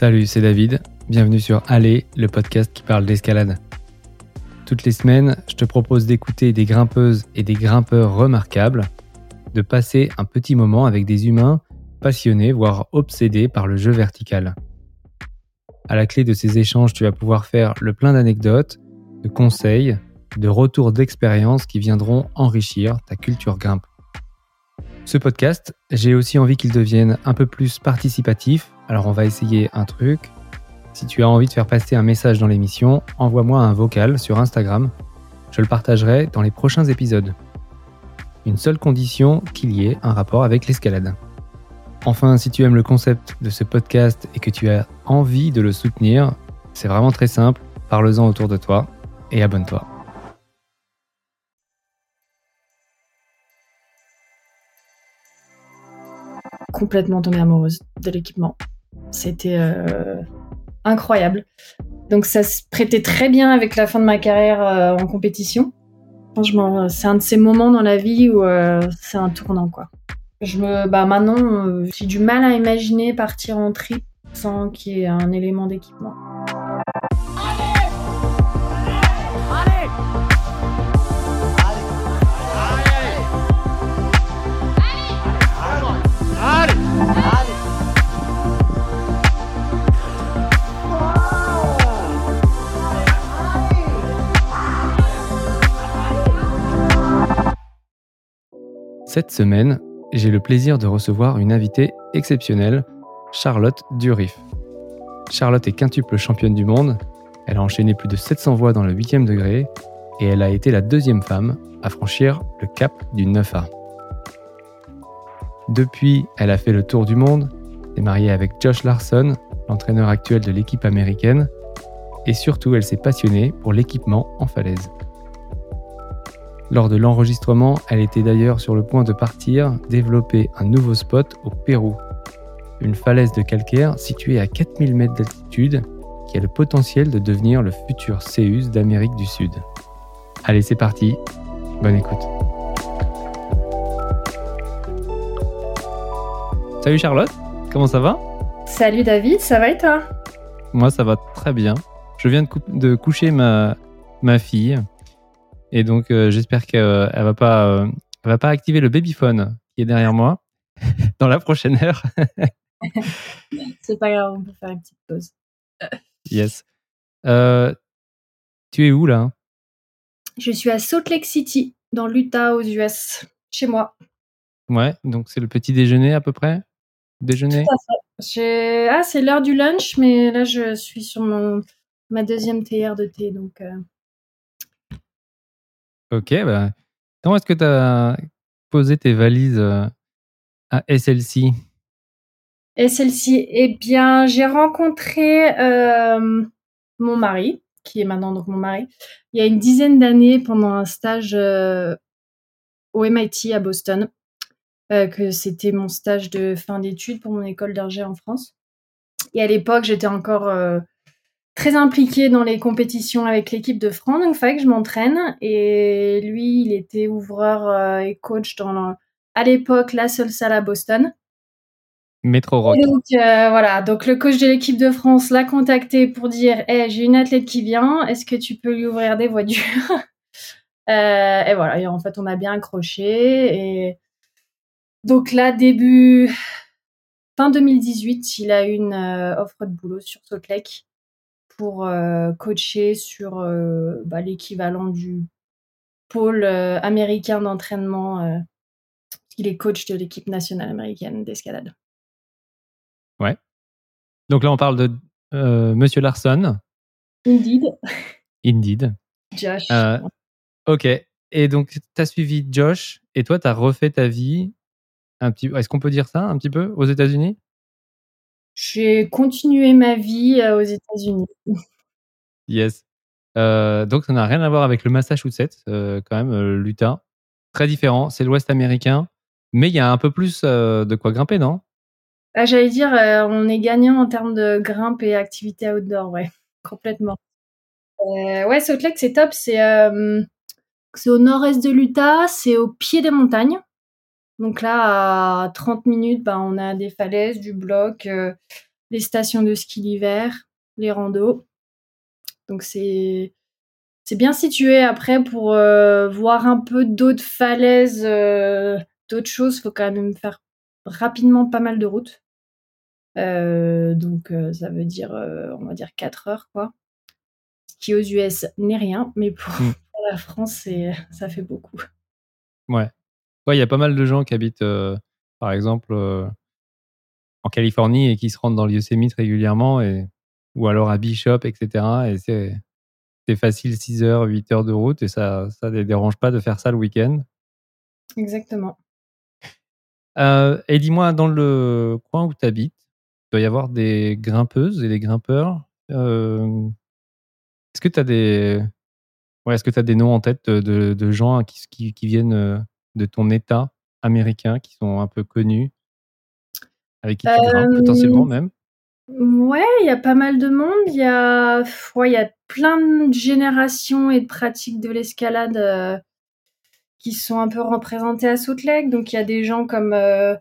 Salut, c'est David. Bienvenue sur Aller, le podcast qui parle d'escalade. Toutes les semaines, je te propose d'écouter des grimpeuses et des grimpeurs remarquables, de passer un petit moment avec des humains passionnés, voire obsédés par le jeu vertical. À la clé de ces échanges, tu vas pouvoir faire le plein d'anecdotes, de conseils, de retours d'expérience qui viendront enrichir ta culture grimpe. Ce podcast, j'ai aussi envie qu'il devienne un peu plus participatif, alors on va essayer un truc. Si tu as envie de faire passer un message dans l'émission, envoie-moi un vocal sur Instagram. Je le partagerai dans les prochains épisodes. Une seule condition, qu'il y ait un rapport avec l'escalade. Enfin, si tu aimes le concept de ce podcast et que tu as envie de le soutenir, c'est vraiment très simple, parle-en autour de toi et abonne-toi. complètement tombée amoureuse de l'équipement. C'était euh, incroyable. Donc ça se prêtait très bien avec la fin de ma carrière euh, en compétition. Franchement, c'est un de ces moments dans la vie où euh, c'est un tournant quoi. Je me, bah maintenant, j'ai du mal à imaginer partir en trip sans qu'il y ait un élément d'équipement. Cette semaine, j'ai le plaisir de recevoir une invitée exceptionnelle, Charlotte Durif. Charlotte est quintuple championne du monde, elle a enchaîné plus de 700 voix dans le 8e degré et elle a été la deuxième femme à franchir le cap du 9A. Depuis, elle a fait le tour du monde, est mariée avec Josh Larson, l'entraîneur actuel de l'équipe américaine, et surtout elle s'est passionnée pour l'équipement en falaise. Lors de l'enregistrement, elle était d'ailleurs sur le point de partir développer un nouveau spot au Pérou. Une falaise de calcaire située à 4000 mètres d'altitude qui a le potentiel de devenir le futur Céus d'Amérique du Sud. Allez, c'est parti. Bonne écoute. Salut Charlotte, comment ça va? Salut David, ça va et toi? Moi, ça va très bien. Je viens de, coucher ma, ma fille. Et donc, euh, j'espère qu'elle euh, va pas, euh, va pas activer le babyphone qui est derrière moi dans la prochaine heure. C'est pas grave, on peut faire une petite pause. yes. tu es où là? Je suis à Salt Lake City, dans l'Utah, aux US, chez moi. Ouais, donc c'est le petit déjeuner à peu près? Déjeuner? Ah, c'est l'heure du lunch, mais là je suis sur mon... ma deuxième théière de thé, donc. Ok, bah, comment est-ce que tu as posé tes valises euh, à SLC SLC, eh bien, j'ai rencontré euh, mon mari, qui est maintenant donc mon mari, il y a une dizaine d'années pendant un stage euh, au MIT à Boston, que c'était mon stage de fin d'études pour mon école d'ingé en France. Et à l'époque, j'étais encore très impliqué dans les compétitions avec l'équipe de France, donc il fallait que je m'entraîne. Et lui, il était ouvreur euh, et coach dans, à l'époque, la seule salle à Boston. Métro Rock. donc euh, voilà, donc le coach de l'équipe de France l'a contacté pour dire hey, j'ai une athlète qui vient, est-ce que tu peux lui ouvrir des voitures? Euh, Et voilà, et en fait on a bien accroché. Et donc là, début fin 2018, il a eu une offre de boulot sur Salt Lake pour euh, coacher sur euh, bah, l'équivalent du pôle euh, américain d'entraînement. il est coach de l'équipe nationale américaine d'escalade. Ouais. Donc là, on parle de Monsieur Larson. Indeed. Indeed. Josh. ok. Et donc, tu as suivi Josh et toi, tu as refait ta vie un petit Est-ce qu'on peut dire ça un petit peu aux États-Unis? J'ai continué ma vie euh, aux États-Unis. Yes. Euh, donc, ça n'a rien à voir avec le Massachusetts, euh, quand même, l'Utah. Très différent. C'est l'Ouest américain. Mais il y a un peu plus de quoi grimper, non? Ah, J'allais dire, on est gagnant en termes de grimpe et activité outdoor, ouais, complètement. ouais, Salt Lake, c'est top. C'est au nord-est de l'Utah, c'est au pied des montagnes. Donc là, à 30 minutes, bah, on a des falaises, du bloc. Euh, les stations de ski l'hiver, les randos. Donc c'est c'est bien situé après pour euh, voir un peu d'autres falaises, euh, d'autres choses. Faut quand même faire rapidement pas mal de routes. Euh, donc ça veut dire, on va dire 4 heures quoi. Ce qui aux US n'est rien, mais pour, mm. la France, ça fait beaucoup. Ouais. Il y a pas mal de gens qui habitent, par exemple, en Californie et qui se rendent dans le Yosemite régulièrement, et, ou alors à Bishop, etc. Et c'est c'est facile 6 heures, 8 heures de route et ça ça ne dérange pas de faire ça le week-end. Exactement. Euh, et dis-moi, dans le coin où tu habites, il doit y avoir des grimpeuses et des grimpeurs. Euh, est-ce que tu as des ouais, est-ce que tu as des noms en tête de, de gens qui, qui, viennent euh, de ton état américain, qui sont un peu connus, avec qui tu grimpes potentiellement même? Ouais, il y a pas mal de monde. Il y a, ouais, il y a plein de générations et de pratiques de l'escalade euh, qui sont un peu représentées à Salt Lake. Donc il y a des gens comme euh,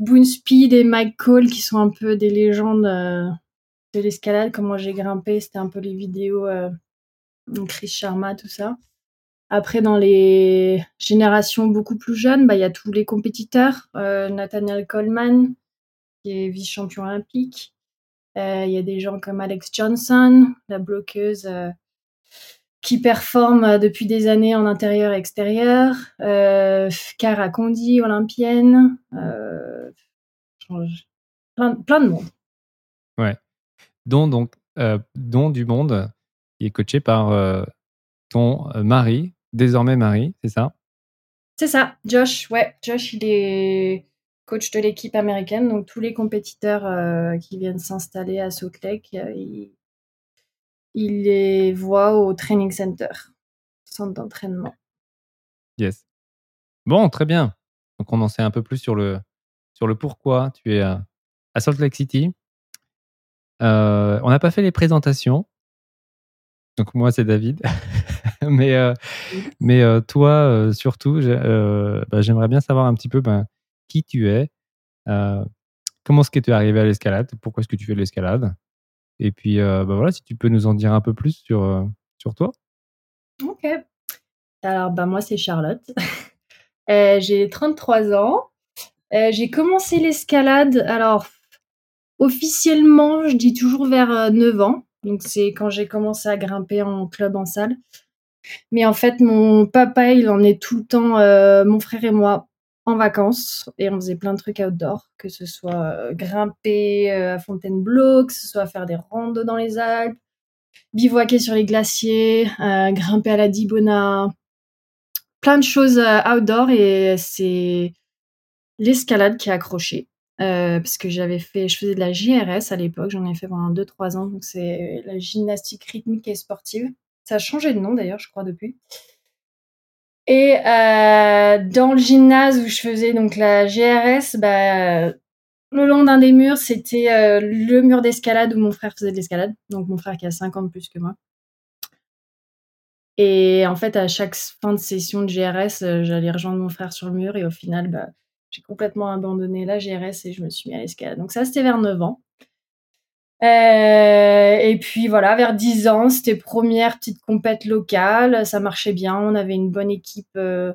Boone Speed et Mike Cole qui sont un peu des légendes euh, de l'escalade. Comme moi j'ai grimpé, c'était un peu les vidéos donc Chris Sharma, tout ça. Après, dans les générations beaucoup plus jeunes, bah, il y a tous les compétiteurs. Nathaniel Coleman, qui est vice-champion olympique. Euh, il y a des gens comme Alex Johnson, la bloqueuse euh, qui performe euh, depuis des années en intérieur et extérieur. Euh, Cara Condi, olympienne. Plein, de monde. Ouais. Dont, donc, du monde qui est coaché par ton mari, désormais mari, c'est ça? C'est ça, Josh. Ouais, Josh, il est coach de l'équipe américaine. Donc tous les compétiteurs euh, qui viennent s'installer à Salt Lake, euh, il, les voit au training center, centre d'entraînement. Yes. Bon, très bien. Donc on en sait un peu plus sur le, sur le pourquoi tu es à, Salt Lake City. Euh, on n'a pas fait les présentations. Donc moi, c'est David. mais mais toi, surtout, bah, j'aimerais bien savoir un petit peu ben, qui tu es, euh, comment est-ce que tu es arrivé à l'escalade, pourquoi est-ce que tu fais de l'escalade. Et puis, euh, bah voilà, si tu peux nous en dire un peu plus sur, euh, sur toi. Ok. Alors, bah, moi, c'est Charlotte. j'ai 33 ans. j'ai commencé l'escalade, alors, officiellement, je dis toujours vers 9 ans. Donc, c'est quand j'ai commencé à grimper en club, en salle. Mais en fait, mon papa, il en est tout le temps, mon frère et moi, en vacances et on faisait plein de trucs outdoor, que ce soit euh, grimper euh, à Fontainebleau, que ce soit faire des randos dans les Alpes, bivouaquer sur les glaciers, euh, grimper à la Dibona, plein de choses outdoor et c'est l'escalade qui a accroché. parce que j'avais fait, je faisais de la JRS à l'époque, j'en ai fait pendant 2-3 ans, donc c'est la gymnastique rythmique et sportive. Ça a changé de nom d'ailleurs, je crois, depuis. Et euh, dans le gymnase où je faisais donc la GRS, bah, le long d'un des murs, c'était euh, le mur d'escalade où mon frère faisait de l'escalade. Donc mon frère qui a 5 ans de plus que moi. Et en fait, à chaque fin de session de GRS, euh, j'allais rejoindre mon frère sur le mur et au final, bah, j'ai complètement abandonné la GRS et je me suis mis à l'escalade. Donc ça, c'était vers 9 ans. Euh, et puis voilà, vers 10 ans, c'était première petite compète locale, ça marchait bien, on avait une bonne équipe euh,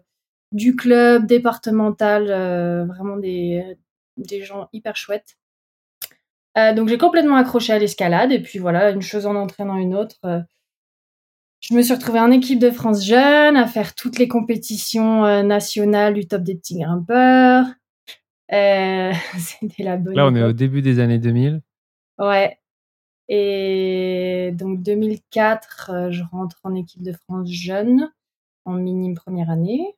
du club départemental, euh, vraiment des, des gens hyper chouettes. donc j'ai complètement accroché à l'escalade et puis voilà, une chose en entraînant une autre. Je me suis retrouvée en équipe de France jeune, à faire toutes les compétitions nationales du top des petits grimpeurs. c'était la bonne. Là, on est au début des années 2000. Ouais. Et donc 2004, euh, je rentre en équipe de France jeune, en minime première année.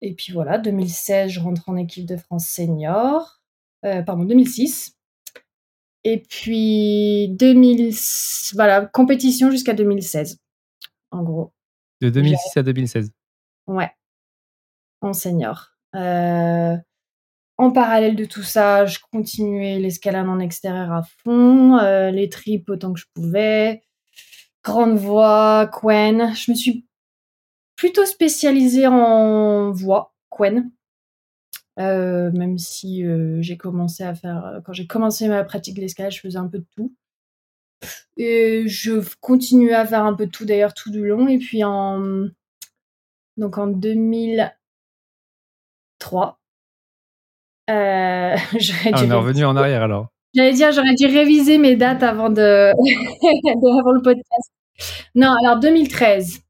Et puis voilà, 2016, je rentre en équipe de France senior. Euh, pardon, 2006. Et puis 2000, voilà, compétition jusqu'à 2016, en gros. De 2006 à 2016. Ouais, en senior. Euh, en parallèle de tout ça, je continuais l'escalade en extérieur à fond, euh, les tripes autant que je pouvais, grande voie, quen. Je me suis plutôt spécialisée en voie, quen. Même si j'ai commencé à faire, quand j'ai commencé ma pratique de l'escalade, je faisais un peu de tout. Et je continue à faire un peu de tout d'ailleurs tout du long. Et puis en donc en 2003, euh, ah, on est revenu en arrière alors. J'allais dire, j'aurais dû réviser mes dates avant de, avant le podcast. Non, alors 2013.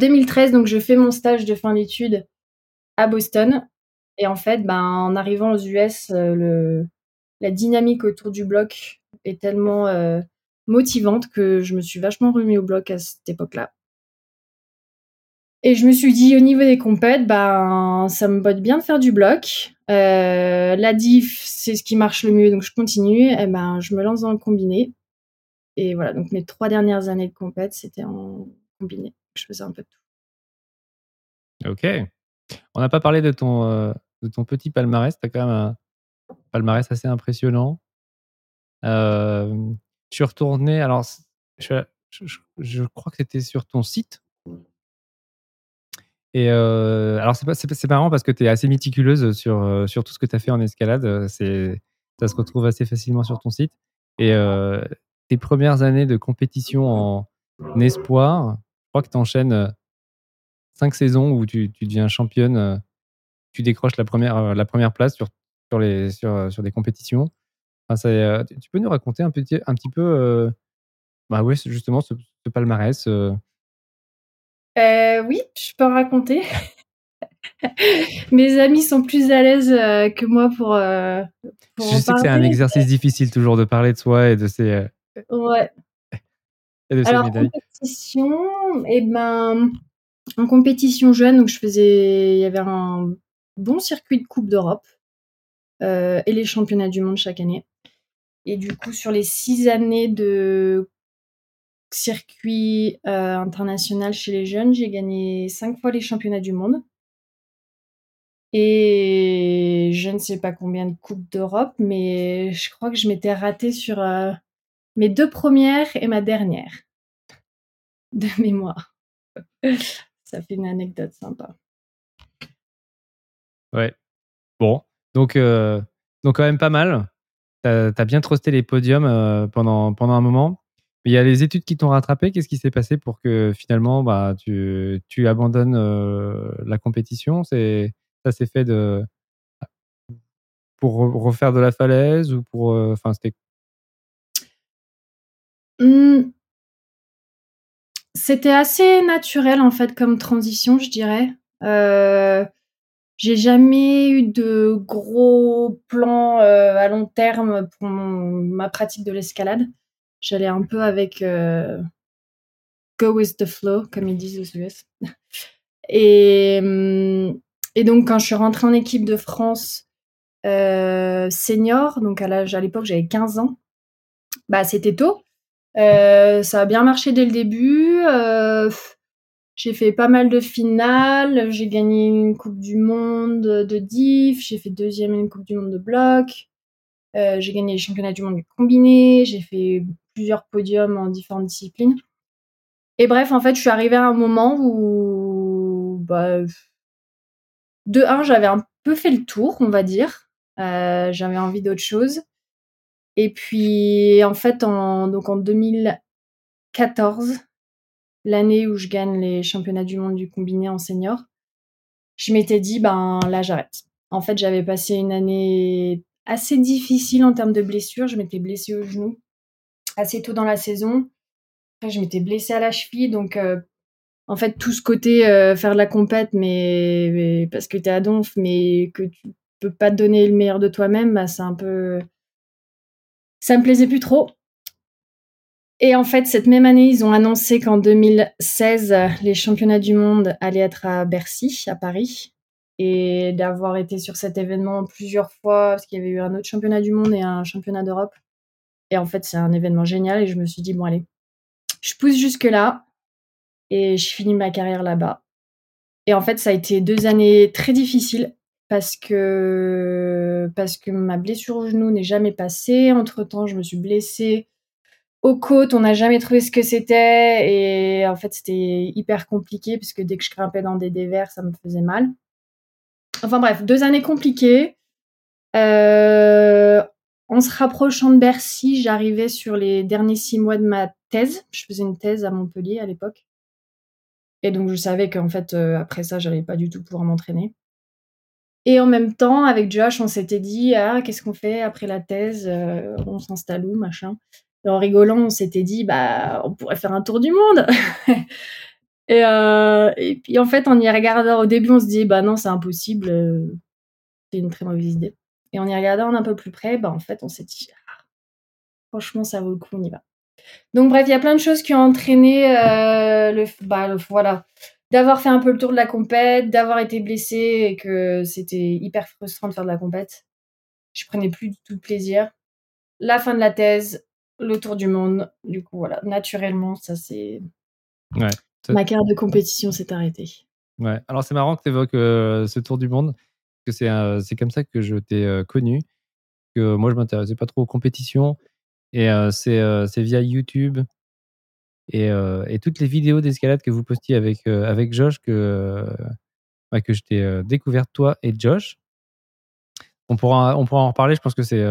2013, donc je fais mon stage de fin d'études à Boston. Et en fait, ben, en arrivant aux US, euh, le, la dynamique autour du bloc est tellement euh, motivante que je me suis vachement remis au bloc à cette époque-là. Et je me suis dit, au niveau des compètes, ben, ça me botte bien de faire du bloc. Euh, la diff, c'est ce qui marche le mieux, donc je continue. Et ben, je me lance dans le combiné. Et voilà, donc mes trois dernières années de compète, c'était en combiné. Je faisais un peu de tout. Ok. On n'a pas parlé de ton, euh, de ton petit palmarès. Tu as quand même un palmarès assez impressionnant. Euh, je retourné, alors, je, je crois que c'était sur ton site et euh, alors, c'est, c'est, marrant parce que tu es assez méticuleuse sur, euh, sur tout ce que tu as fait en escalade. C'est, ça se retrouve assez facilement sur ton site. Et euh, tes premières années de compétition en espoir, je crois que tu enchaînes cinq saisons où tu, tu deviens championne. Tu décroches la première, la première place sur, sur, les, sur, sur des compétitions. Enfin, tu peux nous raconter un petit, un petit peu bah ouais, justement ce, ce palmarès euh, oui, je peux en raconter. Mes amis sont plus à l'aise euh, que moi pour. Euh, je sais que c'est un exercice difficile toujours de parler de soi et de ses. ouais. Et de Alors, médailles. compétition, et eh ben, en compétition jeune, donc je faisais, il y avait un bon circuit de Coupe d'Europe et les championnats du monde chaque année. Et du coup, sur les six années de circuit euh, international chez les jeunes, j'ai gagné cinq fois les championnats du monde. Et je ne sais pas combien de Coupes d'Europe, mais je crois que je m'étais ratée sur euh, mes deux premières et ma dernière de mémoire. Ça fait une anecdote sympa. Ouais. Bon, donc, euh, donc quand même pas mal. T'as as bien trusté les podiums pendant, pendant un moment il y a les études qui t'ont rattrapé. Qu'est-ce qui s'est passé pour que finalement bah, tu, tu abandonnes euh, la compétition? Ça s'est fait de, pour refaire de la falaise ou pour. Euh, enfin, c'était. Mmh. C'était assez naturel en fait comme transition, je dirais. Euh, j'ai jamais eu de gros plans à long terme pour ma pratique de l'escalade j'allais un peu avec euh, go with the flow, comme ils disent aux US. Et, hum, et donc, quand je suis rentrée en équipe de France euh, senior, donc à l'âge, à l'époque, j'avais 15 ans, bah, c'était tôt. Euh, ça a bien marché dès le début. J'ai fait pas mal de finales. J'ai gagné une Coupe du Monde de diff. J'ai fait deuxième une Coupe du Monde de bloc. j'ai gagné les championnats du monde du combiné. J'ai fait plusieurs podiums en différentes disciplines. Et bref, en fait, je suis arrivée à un moment où, bah, de un, j'avais un peu fait le tour, on va dire. Euh, j'avais envie d'autre chose. Et puis, en fait, donc en 2014, l'année où je gagne les championnats du monde du combiné en senior, je m'étais dit, ben là, j'arrête. En fait, j'avais passé une année assez difficile en termes de blessures. Je m'étais blessée au genou assez tôt dans la saison. Après, je m'étais blessée à la cheville, donc euh, en fait, tout ce côté euh, faire de la compète, mais, parce que tu es à donf, mais que tu peux pas te donner le meilleur de toi-même, bah, c'est un peu. Ça me plaisait plus trop. Et en fait, cette même année, ils ont annoncé qu'en 2016, les championnats du monde allaient être à Bercy, à Paris. Et d'avoir été sur cet événement plusieurs fois, parce qu'il y avait eu un autre championnat du monde et un championnat d'Europe. Et en fait, c'est un événement génial et je me suis dit, bon, allez, je pousse jusque-là et je finis ma carrière là-bas. Et en fait, ça a été deux années très difficiles parce que, parce que ma blessure au genou n'est jamais passée. Entre-temps, je me suis blessée aux côtes. On n'a jamais trouvé ce que c'était. Et en fait, c'était hyper compliqué parce que dès que je grimpais dans des dévers, ça me faisait mal. enfin bref, deux années compliquées. Euh, en se rapprochant de Bercy, j'arrivais sur les derniers six mois de ma thèse. Je faisais une thèse à Montpellier à l'époque. Et donc, je savais qu'en fait, euh, après ça, j'allais pas du tout pouvoir m'entraîner. Et en même temps, avec Josh, on s'était dit, ah, qu'est-ce qu'on fait après la thèse? Euh, On s'installe où, machin? En rigolant, on s'était dit, bah, on pourrait faire un tour du monde. et, euh, et, puis, en fait, en y regardant, au début, on se dit, bah non, c'est impossible. c'est une très mauvaise idée. Et en y regardant un peu plus près, bah, en fait, on s'est dit, ah, franchement, ça vaut le coup, on y va. Donc bref, il y a plein de choses qui ont entraîné euh, le, bah, voilà, d'avoir fait un peu le tour de la compète, d'avoir été blessé et que c'était hyper frustrant de faire de la compète. Je prenais plus du tout plaisir. La fin de la thèse, le tour du monde. Du coup, voilà, naturellement, ça c'est. Ouais. Ma carrière de compétition s'est arrêtée. Ouais. Alors c'est marrant que tu évoques euh, ce tour du monde, que c'est comme ça que je t'ai euh, connu. Que moi, je m'intéressais pas trop aux compétitions. Et c'est via YouTube et, et, toutes les vidéos d'escalade que vous postiez avec, avec Josh que, bah, que je t'ai découvert, toi et Josh. On pourra, on pourra en reparler. Je pense que c'est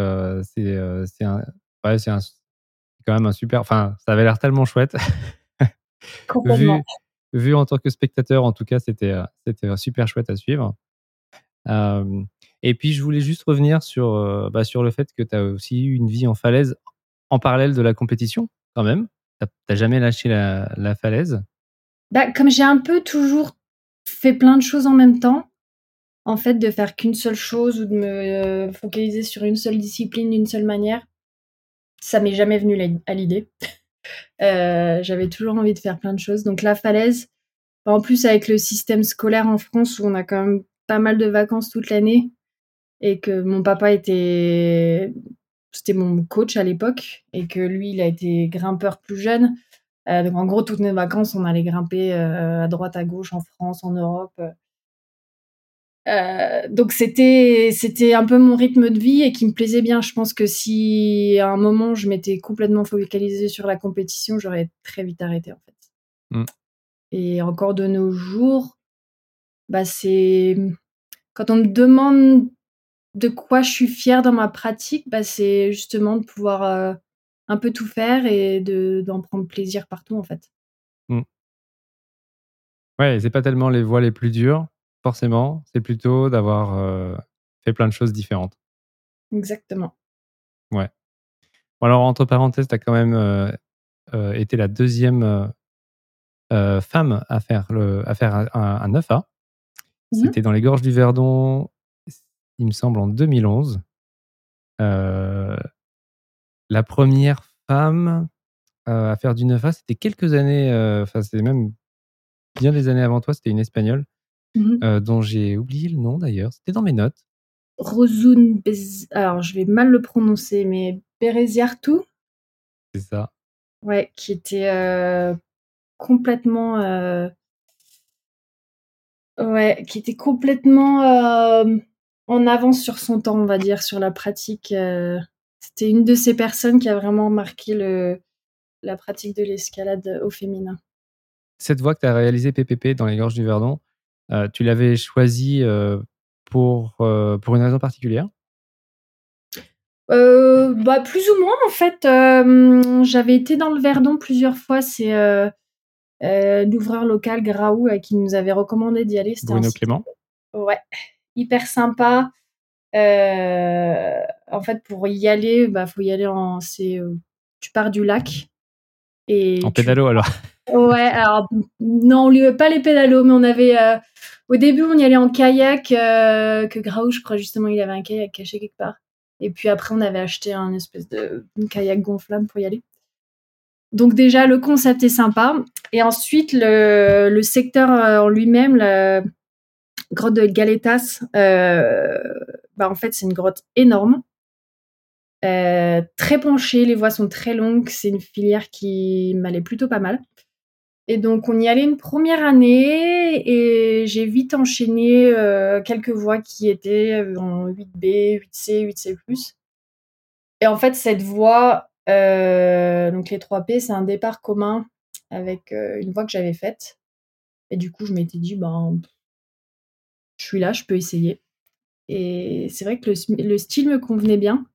c'est un, ouais, c'est quand même un super. Enfin, ça avait l'air tellement chouette. vu, vu en tant que spectateur, en tout cas, c'était c'était super chouette à suivre. et puis, je voulais juste revenir sur, bah, sur le fait que tu as aussi eu une vie en falaise en parallèle de la compétition, quand même T'as jamais lâché la, falaise bah, Comme j'ai un peu toujours fait plein de choses en même temps, en fait, de faire qu'une seule chose ou de me euh, focaliser sur une seule discipline d'une seule manière, ça m'est jamais venu à l'idée. Euh, j'avais toujours envie de faire plein de choses. Donc la falaise, en plus avec le système scolaire en France où on a quand même pas mal de vacances toute l'année et que mon papa était c'était mon coach à l'époque et que lui, il a été grimpeur plus jeune. Euh, donc en gros, toutes nos vacances, on allait grimper euh, à droite, à gauche, en France, en Europe. Euh, donc c'était c'était un peu mon rythme de vie et qui me plaisait bien. Je pense que si à un moment je m'étais complètement focalisée sur la compétition, j'aurais très vite arrêté en fait. Mm. Et encore de nos jours, bah c'est quand on me demande de quoi je suis fière dans ma pratique, bah, c'est justement de pouvoir euh, un peu tout faire et de, d'en prendre plaisir partout en fait. Mmh. Ouais, c'est pas tellement les voies les plus dures, forcément, c'est plutôt d'avoir euh, fait plein de choses différentes. Exactement. Ouais. alors, entre parenthèses, tu as quand même euh, été la deuxième femme à faire, le, à faire un, un 9A. Mmh C'était dans les gorges du Verdon il me semble, en 2011. Euh, la première femme euh, à faire du 9A, c'était quelques années, euh, enfin, c'était même bien des années avant toi, c'était une espagnole, mmh dont j'ai oublié le nom d'ailleurs, c'était dans mes notes. Rosun, alors je vais mal le prononcer, mais Bereziartu. C'est ça. Ouais, qui était complètement. Ouais, qui était complètement en avance sur son temps, on va dire, sur la pratique. Euh, c'était une de ces personnes qui a vraiment marqué le, la pratique de l'escalade au féminin. Cette voie que tu as réalisée PPP dans les gorges du Verdon, euh, tu l'avais choisie euh, pour, pour une raison particulière? Bah, Plus ou moins, en fait. J'avais été dans le Verdon plusieurs fois. C'est l'ouvreur local Graou qui nous avait recommandé d'y aller. Bruno Clément Ouais, hyper sympa. Euh, en fait, pour y aller, bah, faut y aller en. Euh, tu pars du lac. Et en pédalo alors Ouais, alors non, on pas les pédalos, mais on avait. Euh, au début, on y allait en kayak, que Graou, je crois justement, il avait un kayak caché quelque part. Et puis après, on avait acheté un espèce de kayak gonflable pour y aller. Donc déjà, le concept est sympa. Et ensuite, le, secteur en lui-même, grotte de Galetas, euh, bah en fait, c'est une grotte énorme. Euh, très penchée, les voies sont très longues, c'est une filière qui m'allait plutôt pas mal. Et donc on y allait une première année et j'ai vite enchaîné euh, quelques voies qui étaient en 8B, 8C, 8C+. Et en fait cette voie, donc les 3P, c'est un départ commun avec une voie que j'avais faite. Et du coup je m'étais dit, ben je suis là, je peux essayer. Et c'est vrai que le, style me convenait bien.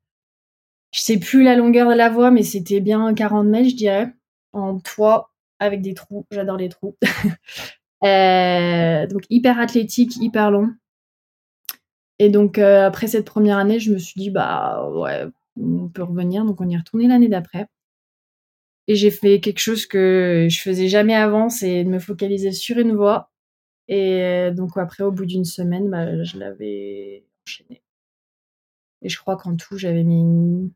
Je sais plus la longueur de la voix, mais c'était bien 40 mètres, je dirais, en toit avec des trous. J'adore les trous. Euh, donc hyper athlétique, hyper long. Et donc euh, après cette première année, je me suis dit bah ouais, on peut revenir. Donc on y est retourné l'année d'après. Et j'ai fait quelque chose que je faisais jamais avant, c'est de me focaliser sur une voix. Et euh, donc après, au bout d'une semaine, bah, je l'avais enchaîné. Et je crois qu'en tout, j'avais mis une,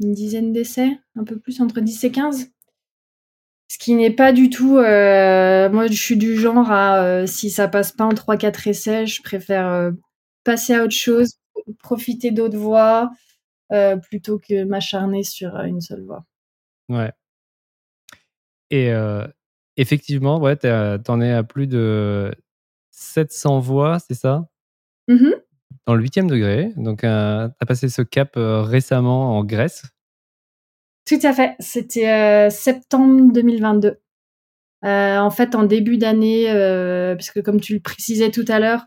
une dizaine d'essais, un peu plus, entre 10 et 15. Ce qui n'est pas du tout. Euh, moi, je suis du genre à euh, si ça passe pas en 3-4 essais, je préfère euh, passer à autre chose, profiter d'autres voix, plutôt que m'acharner sur une seule voix. Ouais. Et effectivement, ouais, t'en es à plus de 700 voix, c'est ça? Mmh Dans le huitième degré. Donc, tu as passé ce cap récemment en Grèce. Tout à fait. C'était euh, septembre 2022. Euh, en fait, en début d'année, euh, puisque comme tu le précisais tout à l'heure,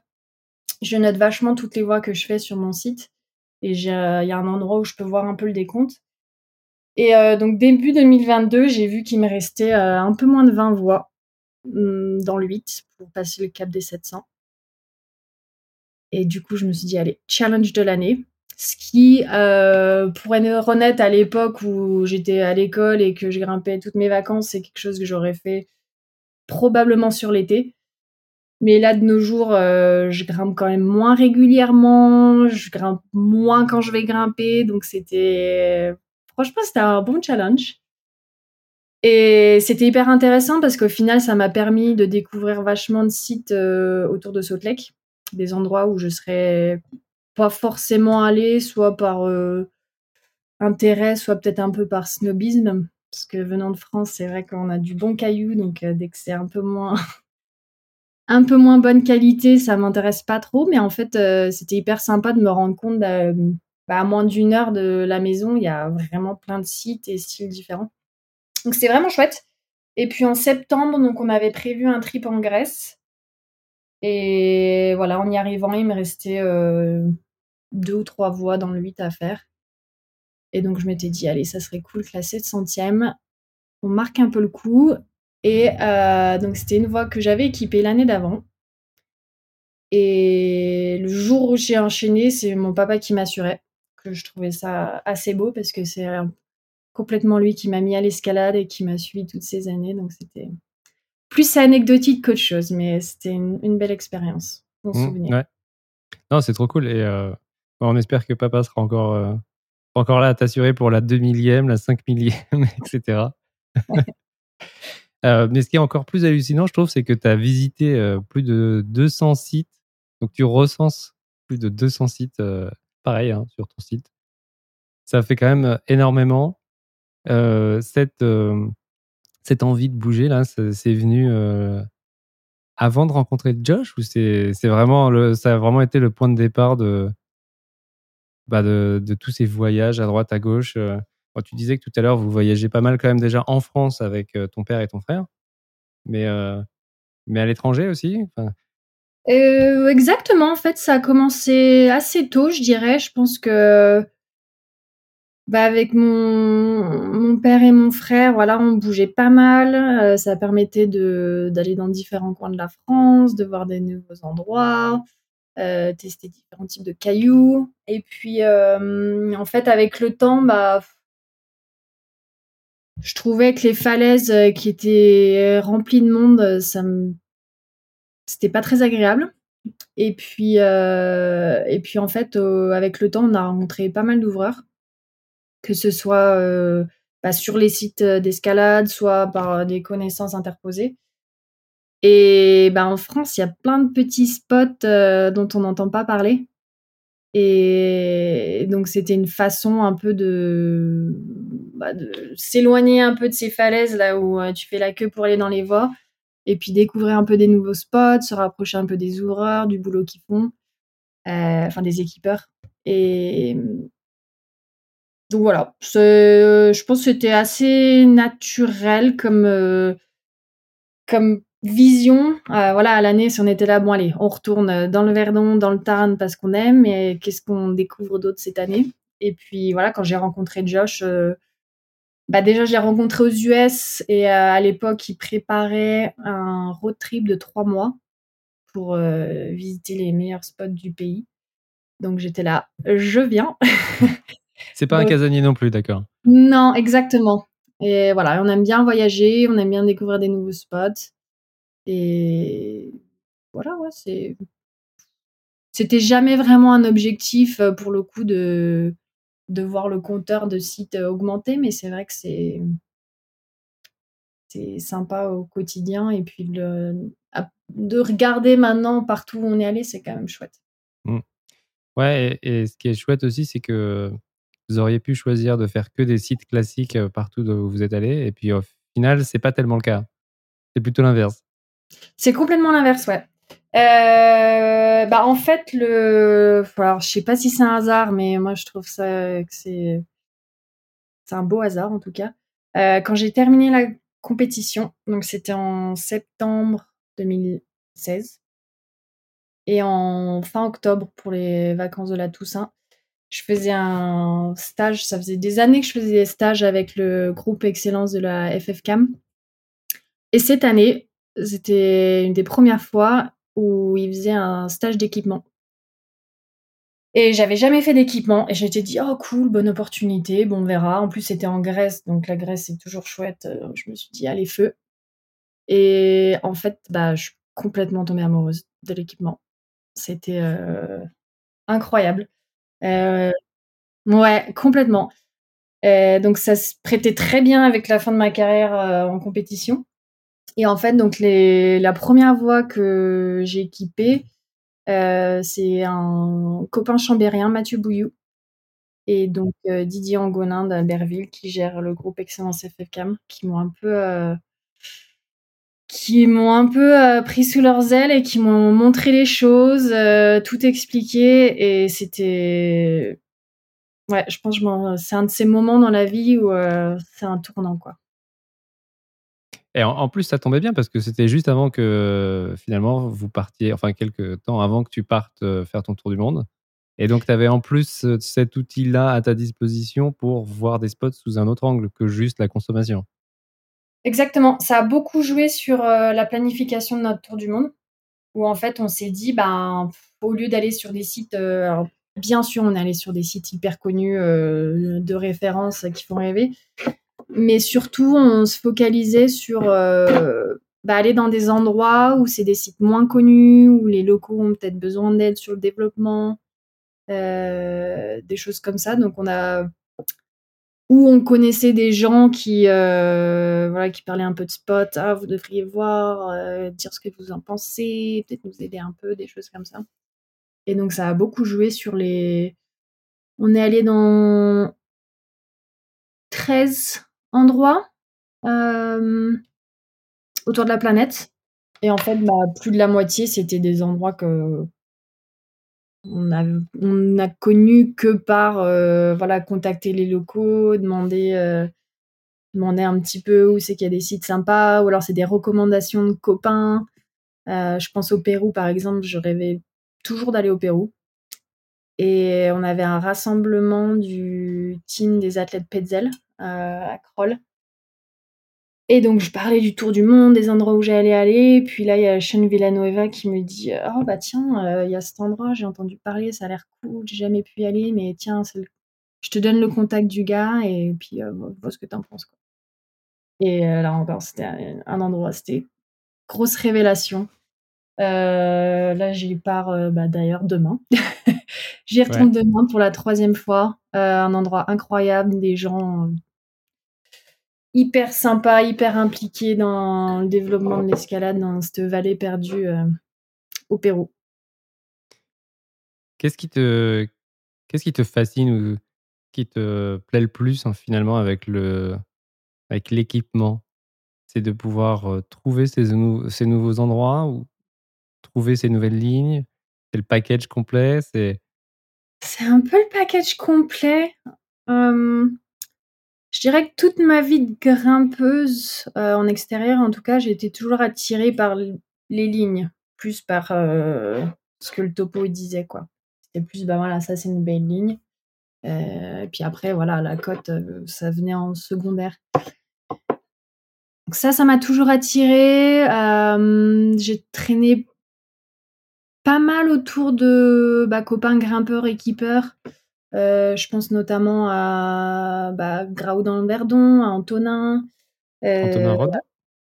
je note vachement toutes les voix que je fais sur mon site. Et il y a un endroit où je peux voir un peu le décompte. Et donc début 2022, j'ai vu qu'il me restait un peu moins de 20 voix hum, dans le 8 pour passer le cap des 700. Et du coup, je me suis dit, allez, challenge de l'année. Ce qui, pour être honnête, à l'époque où j'étais à l'école et que je grimpais toutes mes vacances, c'est quelque chose que j'aurais fait probablement sur l'été. Mais là, de nos jours, euh, je grimpe quand même moins régulièrement, je grimpe moins quand je vais grimper, donc c'était... Franchement, c'était un bon challenge. Et c'était hyper intéressant parce qu'au final, ça m'a permis de découvrir vachement de sites euh, autour de Salt Lake, des endroits où je serais pas forcément aller, soit par euh, intérêt, soit peut-être un peu par snobisme. Parce que venant de France, c'est vrai qu'on a du bon caillou, donc euh, dès que c'est un peu moins un peu moins bonne qualité, ça m'intéresse pas trop. Mais en fait, euh, c'était hyper sympa de me rendre compte bah, à moins d'une heure de la maison, il y a vraiment plein de sites et styles différents. Donc c'est vraiment chouette. Et puis en septembre, donc on avait prévu un trip en Grèce. Et voilà, en y arrivant, il me restait deux ou trois voix dans le 8 à faire. Et donc, je m'étais dit, allez, ça serait cool, classer de centième. On marque un peu le coup. Et euh, donc, c'était une voix que j'avais équipée l'année d'avant. Et le jour où j'ai enchaîné, c'est mon papa qui m'assurait que je trouvais ça assez beau parce que c'est complètement lui qui m'a mis à l'escalade et qui m'a suivi toutes ces années. Donc, c'était plus anecdotique qu'autre chose, mais c'était une, belle expérience. Mon mmh, souvenir. Non, c'est trop cool. Et euh, on espère que papa sera encore, euh, encore là à t'assurer pour la 2 millième, la 5 millième, etc. Euh, mais ce qui est encore plus hallucinant, je trouve, c'est que tu as visité euh, plus de 200 sites. Donc tu recenses plus de 200 sites, pareil, hein, sur ton site. Ça fait quand même énormément. cette, cette envie de bouger, là, c'est venu avant de rencontrer Josh ou c'est vraiment ça a vraiment été le point de départ de, bah, de, tous ces voyages à droite, à gauche. Euh. tu disais que tout à l'heure, vous voyagez pas mal quand même déjà en France avec euh, ton père et ton frère, mais, euh, mais à l'étranger aussi Exactement, en fait, ça a commencé assez tôt, je dirais. Je pense que bah, avec mon, mon père et mon frère, voilà, on bougeait pas mal. ça permettait d'aller dans différents coins de la France, de voir des nouveaux endroits. Euh, tester différents types de cailloux. Et puis, euh, en fait, avec le temps, bah, je trouvais que les falaises euh, qui étaient remplies de monde, ça c'était pas très agréable. Et puis, et puis en fait, avec le temps, on a rencontré pas mal d'ouvreurs, que ce soit bah, sur les sites d'escalade, soit par des connaissances interposées. Et ben, en France, il y a plein de petits spots euh, dont on n'entend pas parler. Et donc, c'était une façon un peu de, bah, s'éloigner un peu de ces falaises là où euh, tu fais la queue pour aller dans les voies. Et puis découvrir un peu des nouveaux spots, se rapprocher un peu des ouvreurs, du boulot qu'ils font, euh, enfin des équipeurs. Et donc voilà, je pense que c'était assez naturel comme, comme vision. Euh, voilà, à l'année, si on était là, bon, allez, on retourne dans le Verdon, dans le Tarn parce qu'on aime, et qu'est-ce qu'on découvre d'autre cette année? Et puis voilà, quand j'ai rencontré Josh, euh, bah déjà, je l'ai rencontré aux US et euh, à l'époque, il préparait un road trip de trois mois pour visiter les meilleurs spots du pays. Donc j'étais là, je viens. C'est pas un casanier non plus, d'accord. Non, exactement. Et voilà, on aime bien voyager, on aime bien découvrir des nouveaux spots. Et voilà, ouais. C'était jamais vraiment un objectif euh, pour le coup de, de voir le compteur de sites euh, augmenter, mais c'est vrai que c'est c'est sympa au quotidien et puis de regarder maintenant partout où on est allé, c'est quand même chouette. Mmh. Ouais, et, ce qui est chouette aussi, c'est que vous auriez pu choisir de faire que des sites classiques euh, partout où vous êtes allé, et puis au final, c'est pas tellement le cas. C'est plutôt l'inverse. C'est complètement l'inverse, ouais. Euh, bah en fait le, alors je sais pas si c'est un hasard, mais moi je trouve ça que c'est un beau hasard en tout cas. Euh, quand j'ai terminé la compétition, donc c'était en septembre 2016, et en fin octobre pour les vacances de la Toussaint, je faisais un stage. Ça faisait des années que je faisais des stages avec le groupe Excellence de la FFCAM. Et cette année, c'était une des premières fois où il faisait un stage d'équipement. Et j'avais jamais fait d'équipement et j'étais dit oh cool bonne opportunité bon on verra. En plus c'était en Grèce donc la Grèce c'est toujours chouette. Euh, je me suis dit allez feu. Et en fait bah je suis complètement tombée amoureuse de l'équipement. C'était euh, incroyable. Euh, ouais complètement. Donc ça se prêtait très bien avec la fin de ma carrière en compétition et en fait, donc la première voix que j'ai équipée, euh, c'est un copain chambérien, Mathieu Bouillou, et donc euh, Didier Angonin d'Albertville qui gère le groupe Excellence FFCAM, qui m'ont un peu euh, qui m'ont un peu pris sous leurs ailes et qui m'ont montré les choses, tout expliqué et c'était ouais, je pense que c'est un de ces moments dans la vie où c'est un tournant quoi. Et en, plus, ça tombait bien parce que c'était juste avant que finalement vous partiez, enfin quelques temps avant que tu partes euh, faire ton tour du monde. Et donc, tu avais en plus euh, cet outil-là à ta disposition pour voir des spots sous un autre angle que juste la consommation. Exactement. Ça a beaucoup joué sur euh, la planification de notre tour du monde, où en fait, on s'est dit, ben, au lieu d'aller sur des sites, bien sûr, on allé sur des sites hyper connus de référence qui font rêver, mais surtout on se focalisait sur euh, bah, aller dans des endroits où c'est des sites moins connus, où les locaux ont peut-être besoin d'aide sur le développement, euh, des choses comme ça. Donc on a où on connaissait des gens qui euh, voilà qui parlaient un peu de spot. Ah, vous devriez voir, dire ce que vous en pensez, peut-être nous aider un peu, des choses comme ça. Et donc ça a beaucoup joué sur les. On est allé dans 13 endroits euh, autour de la planète. Et en fait, bah, plus de la moitié, c'était des endroits que on a, on connu que par euh, voilà contacter les locaux, demander euh, demander un petit peu où c'est qu'il y a des sites sympas, ou alors c'est des recommandations de copains. je pense au Pérou par exemple, je rêvais toujours d'aller au Pérou. Et on avait un rassemblement du team des athlètes Petzel à Kroll et donc, je parlais du tour du monde, des endroits où j'allais aller. Puis là, il y a Sean Villanueva qui me dit Oh, bah tiens, euh, il y a cet endroit, j'ai entendu parler, ça a l'air cool, j'ai jamais pu y aller, mais tiens, je te donne le contact du gars et puis euh, vois ce que t'en penses. Et euh, là encore, c'était un, endroit, c'était grosse révélation. Là, j'y pars bah, d'ailleurs demain. j'y retourne demain pour la troisième fois. un endroit incroyable, des gens hyper sympa, hyper impliqué dans le développement de l'escalade dans cette vallée perdue euh, au Pérou. Qu'est-ce qui te qu'est-ce qui te fascine ou qui te plaît le plus hein, finalement avec le avec l'équipement? C'est de pouvoir euh, trouver ces, ces nouveaux endroits ou trouver ces nouvelles lignes C'est le package complet C'est c'est un peu le package complet. Je dirais que toute ma vie de grimpeuse, en extérieur en tout cas, j'ai été toujours attirée par les lignes, plus par ce que le topo disait, quoi. C'était plus, bah voilà, ça c'est une belle ligne. et puis après, voilà, la côte, ça venait en secondaire. Ça, ça m'a toujours attirée. j'ai traîné pas mal autour de bah, copains grimpeurs et keepers. Euh, je pense notamment à bah, Graou dans le Verdon, à Antonin. Euh, Antonin Rod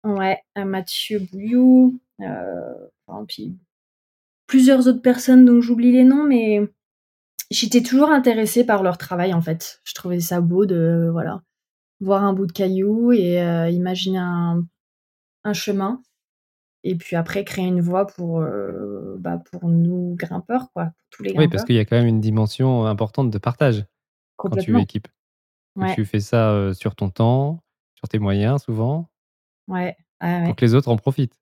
Ouais, à Mathieu Bouillou. Euh, puis plusieurs autres personnes dont j'oublie les noms, mais j'étais toujours intéressée par leur travail en fait. Je trouvais ça beau de voilà voir un bout de caillou et imaginer un, un chemin et puis après créer une voie pour, euh, bah, pour nous grimpeurs, quoi, pour tous les grimpeurs. Oui, parce qu'il y a quand même une dimension importante de partage quand tu équipes. Tu fais ça euh, sur ton temps, sur tes moyens souvent. Ouais. Pour que les autres en profitent.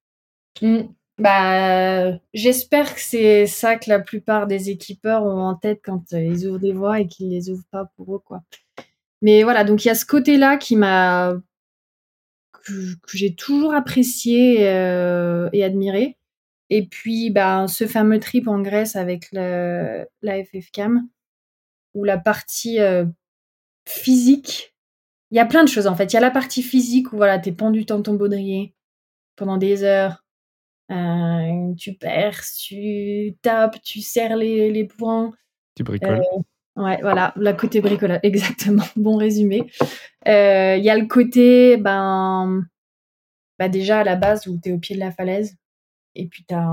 Mmh. Bah, j'espère que c'est ça que la plupart des équipeurs ont en tête quand euh, ils ouvrent des voies et qu'ils les ouvrent pas pour eux, quoi. Mais voilà, donc il y a ce côté-là qui m'a que, j'ai toujours apprécié euh, et admiré. Et puis, ben, ce fameux trip en Grèce avec le, la FFCAM, où la partie euh, physique, il y a plein de choses en fait. Il y a la partie physique où voilà, es pendu dans ton baudrier pendant des heures. Euh, tu perces, tu tapes, tu serres les, les poings. Tu bricoles. Ouais, voilà, la côté bricolage, exactement, bon résumé. Euh, il y a le côté, ben, bah déjà à la base où tu es au pied de la falaise, et puis tu as,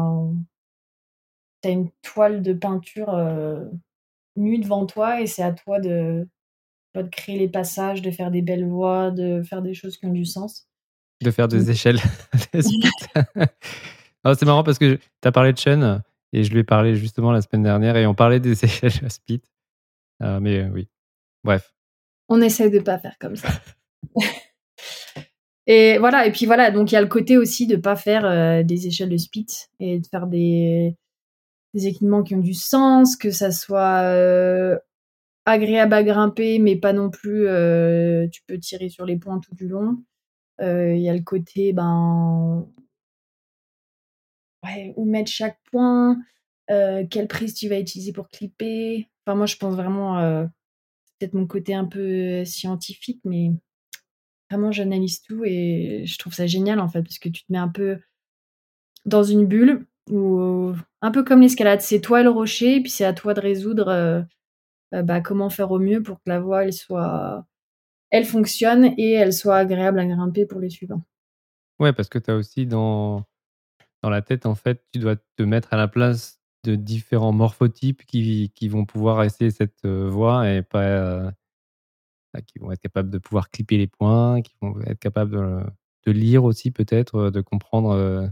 as, une toile de peinture euh, nue devant toi, et c'est à toi de, de créer les passages, de faire des belles voies, de faire des choses qui ont du sens. De faire des échelles. c'est marrant parce que tu as parlé de chaîne, et je lui ai parlé justement la semaine dernière, et on parlait des échelles à speed. Euh, mais euh, oui, bref. On essaie de pas faire comme ça. et voilà, et puis voilà, donc il y a le côté aussi de pas faire euh, des échelles de speed et de faire des, des équipements qui ont du sens, que ça soit agréable à grimper, mais pas non plus tu peux tirer sur les points tout du long. Il y a le côté, ben, ouais, où mettre chaque point, quelle prise tu vas utiliser pour clipper? Enfin, moi, je pense vraiment, euh, peut-être mon côté un peu euh, scientifique, mais vraiment, j'analyse tout et je trouve ça génial, en fait, parce que tu te mets un peu dans une bulle, ou un peu comme l'escalade, c'est toi le rocher, et puis c'est à toi de résoudre euh, bah, comment faire au mieux pour que la voie, elle soit... Elle fonctionne et elle soit agréable à grimper pour les suivants. Ouais, parce que tu as aussi dans, dans la tête, en fait, tu dois te mettre à la place de différents morphotypes qui, qui vont pouvoir essayer cette euh, voie et pas euh, qui vont être capables de pouvoir clipper les points, qui vont être capables de, lire aussi peut-être, euh, de comprendre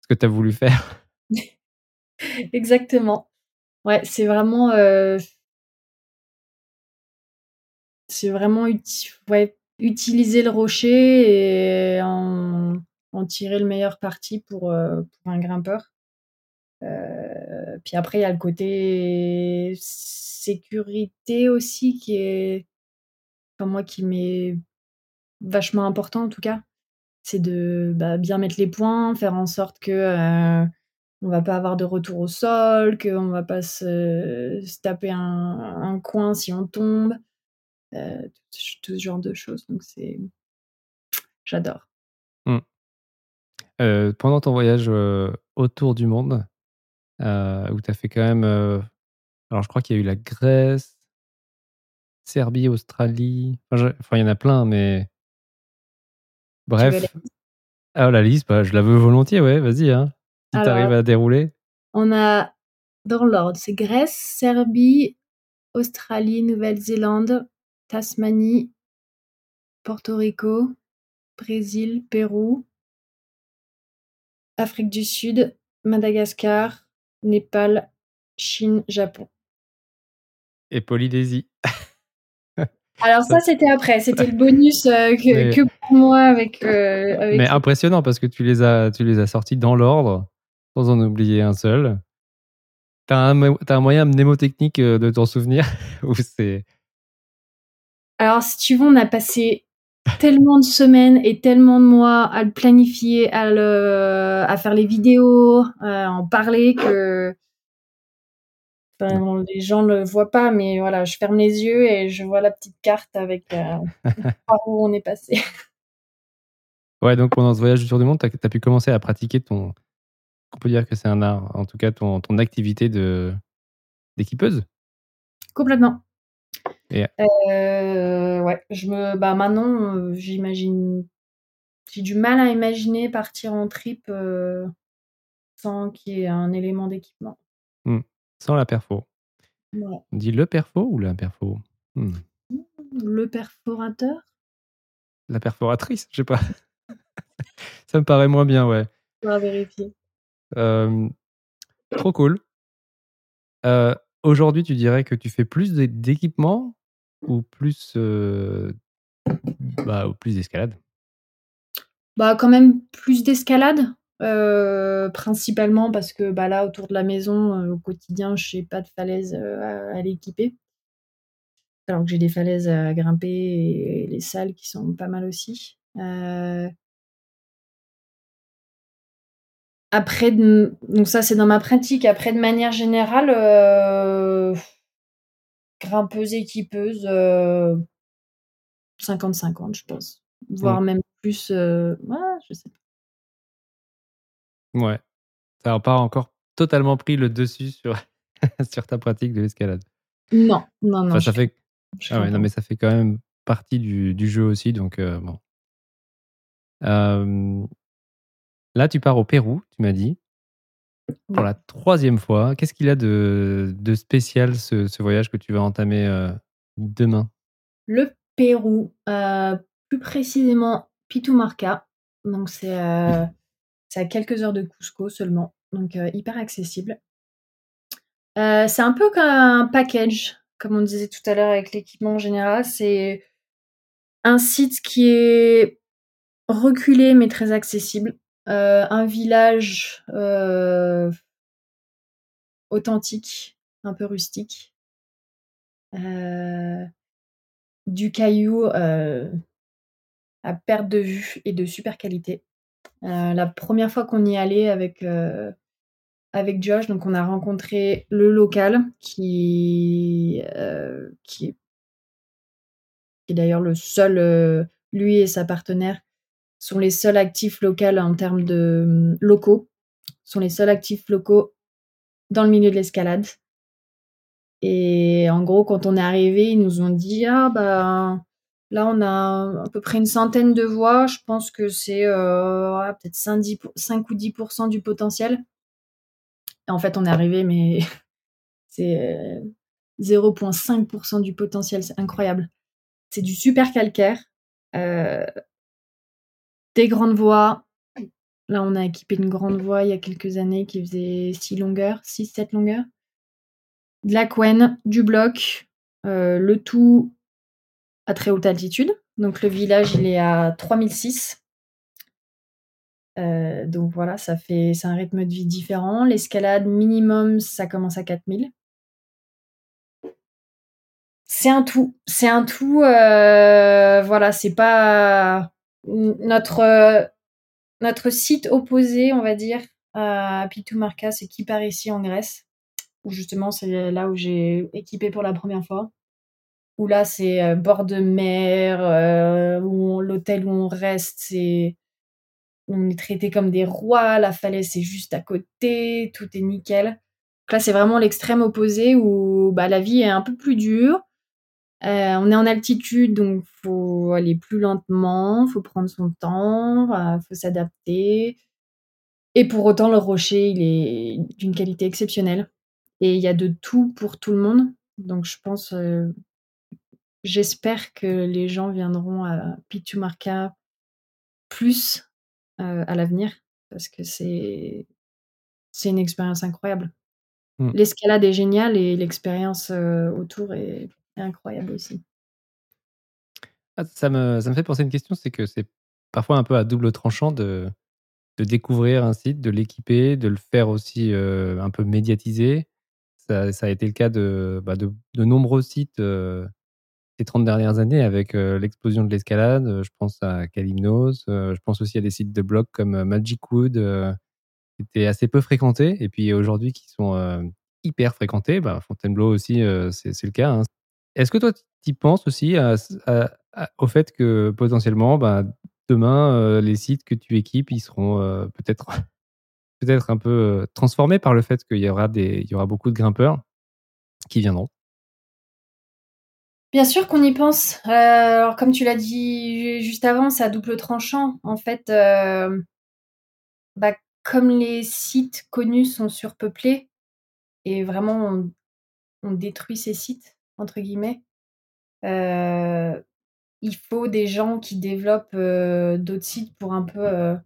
ce que tu as voulu faire. Exactement. Ouais, c'est vraiment c'est vraiment ouais, utiliser le rocher et en, en, tirer le meilleur parti pour un grimpeur. Euh, puis après, il y a le côté sécurité aussi qui est, enfin moi, qui m'est vachement important en tout cas. C'est de bah, bien mettre les points, faire en sorte que euh, on va pas avoir de retour au sol, qu'on va pas se, taper un, coin si on tombe, euh, tout, ce genre de choses. Donc c'est, j'adore. Mmh. pendant ton voyage autour du monde, euh, où tu as fait quand même. Euh, alors, je crois qu'il y a eu la Grèce, Serbie, Australie. Enfin, il y en a plein, mais. Bref. Ah, la liste, bah, je la veux volontiers, ouais, vas-y. Hein. Si tu arrives à dérouler. On a dans l'ordre c'est Grèce, Serbie, Australie, Nouvelle-Zélande, Tasmanie, Porto Rico, Brésil, Pérou, Afrique du Sud, Madagascar, Népal, Chine, Japon. Et Polynésie. Alors ça, c'était après, c'était le bonus euh, que, pour moi avec, euh, Mais impressionnant parce que tu les as, tu les as sortis dans l'ordre, sans en oublier un seul. T'as un, as un moyen mnémotechnique euh, de t'en souvenir ou c'est Alors, si tu veux, on a passé tellement de semaines et tellement de mois à le planifier, à, le, à faire les vidéos, à en parler que les gens ne le voient pas, mais voilà, je ferme les yeux et je vois la petite carte avec euh, par où on est passé. Ouais, donc pendant ce voyage autour du monde, tu as, pu commencer à pratiquer ton. On peut dire que c'est un art, en tout cas ton, ton activité de d'équipeuse? Complètement. Euh, ouais, je me, bah maintenant, euh, j'imagine, j'ai du mal à imaginer partir en trip euh, sans qu'il y ait un élément d'équipement. Mmh. Sans la perfo. On dit le perfo ou la perfo? Mmh. Le perforateur La perforatrice, je sais pas. Ça me paraît moins bien, ouais. On va vérifier. trop cool. Aujourd'hui, tu dirais que tu fais plus d'équipement ou plus, bah, plus d'escalade? Bah, quand même plus d'escalade, principalement parce que, bah, là, autour de la maison, au quotidien, je n'ai pas de falaise, à l'équiper. Alors que j'ai des falaises à grimper et les salles qui sont pas mal aussi. Après donc ça, c'est dans ma pratique. Après, de manière générale, grimpeuse, équipeuse, 50-50, je pense. Voire mmh. même plus, euh, je sais pas. Ouais. Ça n'a pas encore totalement pris le dessus sur, sur ta pratique de l'escalade. Non, non, non. ça fait... Ah ouais, non, mais ça fait quand même partie du, du jeu aussi, donc euh, bon. là, tu pars au Pérou, tu m'as dit. Pour la troisième fois, qu'est-ce qu'il a de, de spécial ce, ce, voyage que tu vas entamer euh, demain? Le Pérou, euh, plus précisément Pitumarca. Donc c'est euh, à quelques heures de Cusco seulement, donc hyper accessible. c'est un peu comme un package, comme on disait tout à l'heure avec l'équipement en général. C'est un site qui est reculé mais très accessible. Un village authentique, un peu rustique. du caillou à perte de vue et de super qualité. Euh, la première fois qu'on y allait avec, euh, avec Josh, donc on a rencontré le local qui, euh, qui est d'ailleurs le seul, lui et sa partenaire sont les seuls actifs locaux en termes de locaux, sont les seuls actifs locaux dans le milieu de l'escalade. Et en gros, quand on est arrivé, ils nous ont dit ah bah Là, on a à peu près une centaine de voix. Je pense que c'est euh, peut-être 5, 5, ou 10% du potentiel. En fait, on est arrivé, mais c'est 0,5% du potentiel. C'est incroyable. C'est du super calcaire. Euh, des grandes voies. Là, on a équipé une grande voie il y a quelques années qui faisait 6 longueurs, 6-7 longueurs. De la couenne, du bloc, euh, le tout à très haute altitude. Donc le village, il est à 3006. Euh, donc voilà, ça fait c'est un rythme de vie différent. L'escalade minimum, ça commence à 4000. C'est un tout, c'est un tout. Euh, voilà, c'est pas notre notre site opposé, on va dire, à Pitumarca, c'est qui part ici en Grèce, où justement c'est là où j'ai équipé pour la première fois où là c'est euh, bord de mer, euh, où l'hôtel où on reste, c'est on est traité comme des rois, la falaise est juste à côté, tout est nickel. Donc là c'est vraiment l'extrême opposé où bah, la vie est un peu plus dure. Euh, on est en altitude, donc faut aller plus lentement, faut prendre son temps, faut s'adapter. Et pour autant, le rocher, il est d'une qualité exceptionnelle. Et il y a de tout pour tout le monde. Donc je pense, J'espère que les gens viendront à Pitumarca plus euh, à l'avenir parce que c'est c'est une expérience incroyable. Mmh. L'escalade est géniale et l'expérience euh, autour est, incroyable aussi. Ah, ça, me, ça me fait penser une question, c'est que c'est parfois un peu à double tranchant de, de découvrir un site, de l'équiper, de le faire aussi euh, un peu médiatiser. Ça, a été le cas de, bah, de, nombreux sites ces 30 dernières années avec l'explosion de l'escalade. Je pense à Kalimnos, je pense aussi à des sites de blogs comme Magic Wood, qui étaient assez peu fréquentés, et puis aujourd'hui qui sont hyper fréquentés. Bah, Fontainebleau aussi, c'est le cas. Hein. Est-ce que toi, tu penses aussi au fait que potentiellement, bah, demain, les sites que tu équipes, ils seront peut-être peut-être un peu transformés par le fait qu'il y aura des, y aura beaucoup de grimpeurs qui viendront? Bien sûr qu'on y pense. Euh, alors, comme tu l'as dit juste avant, c'est à double tranchant. En fait, euh, bah, comme les sites connus sont surpeuplés et vraiment on, détruit ces sites, entre guillemets, euh, il faut des gens qui développent d'autres sites pour un peu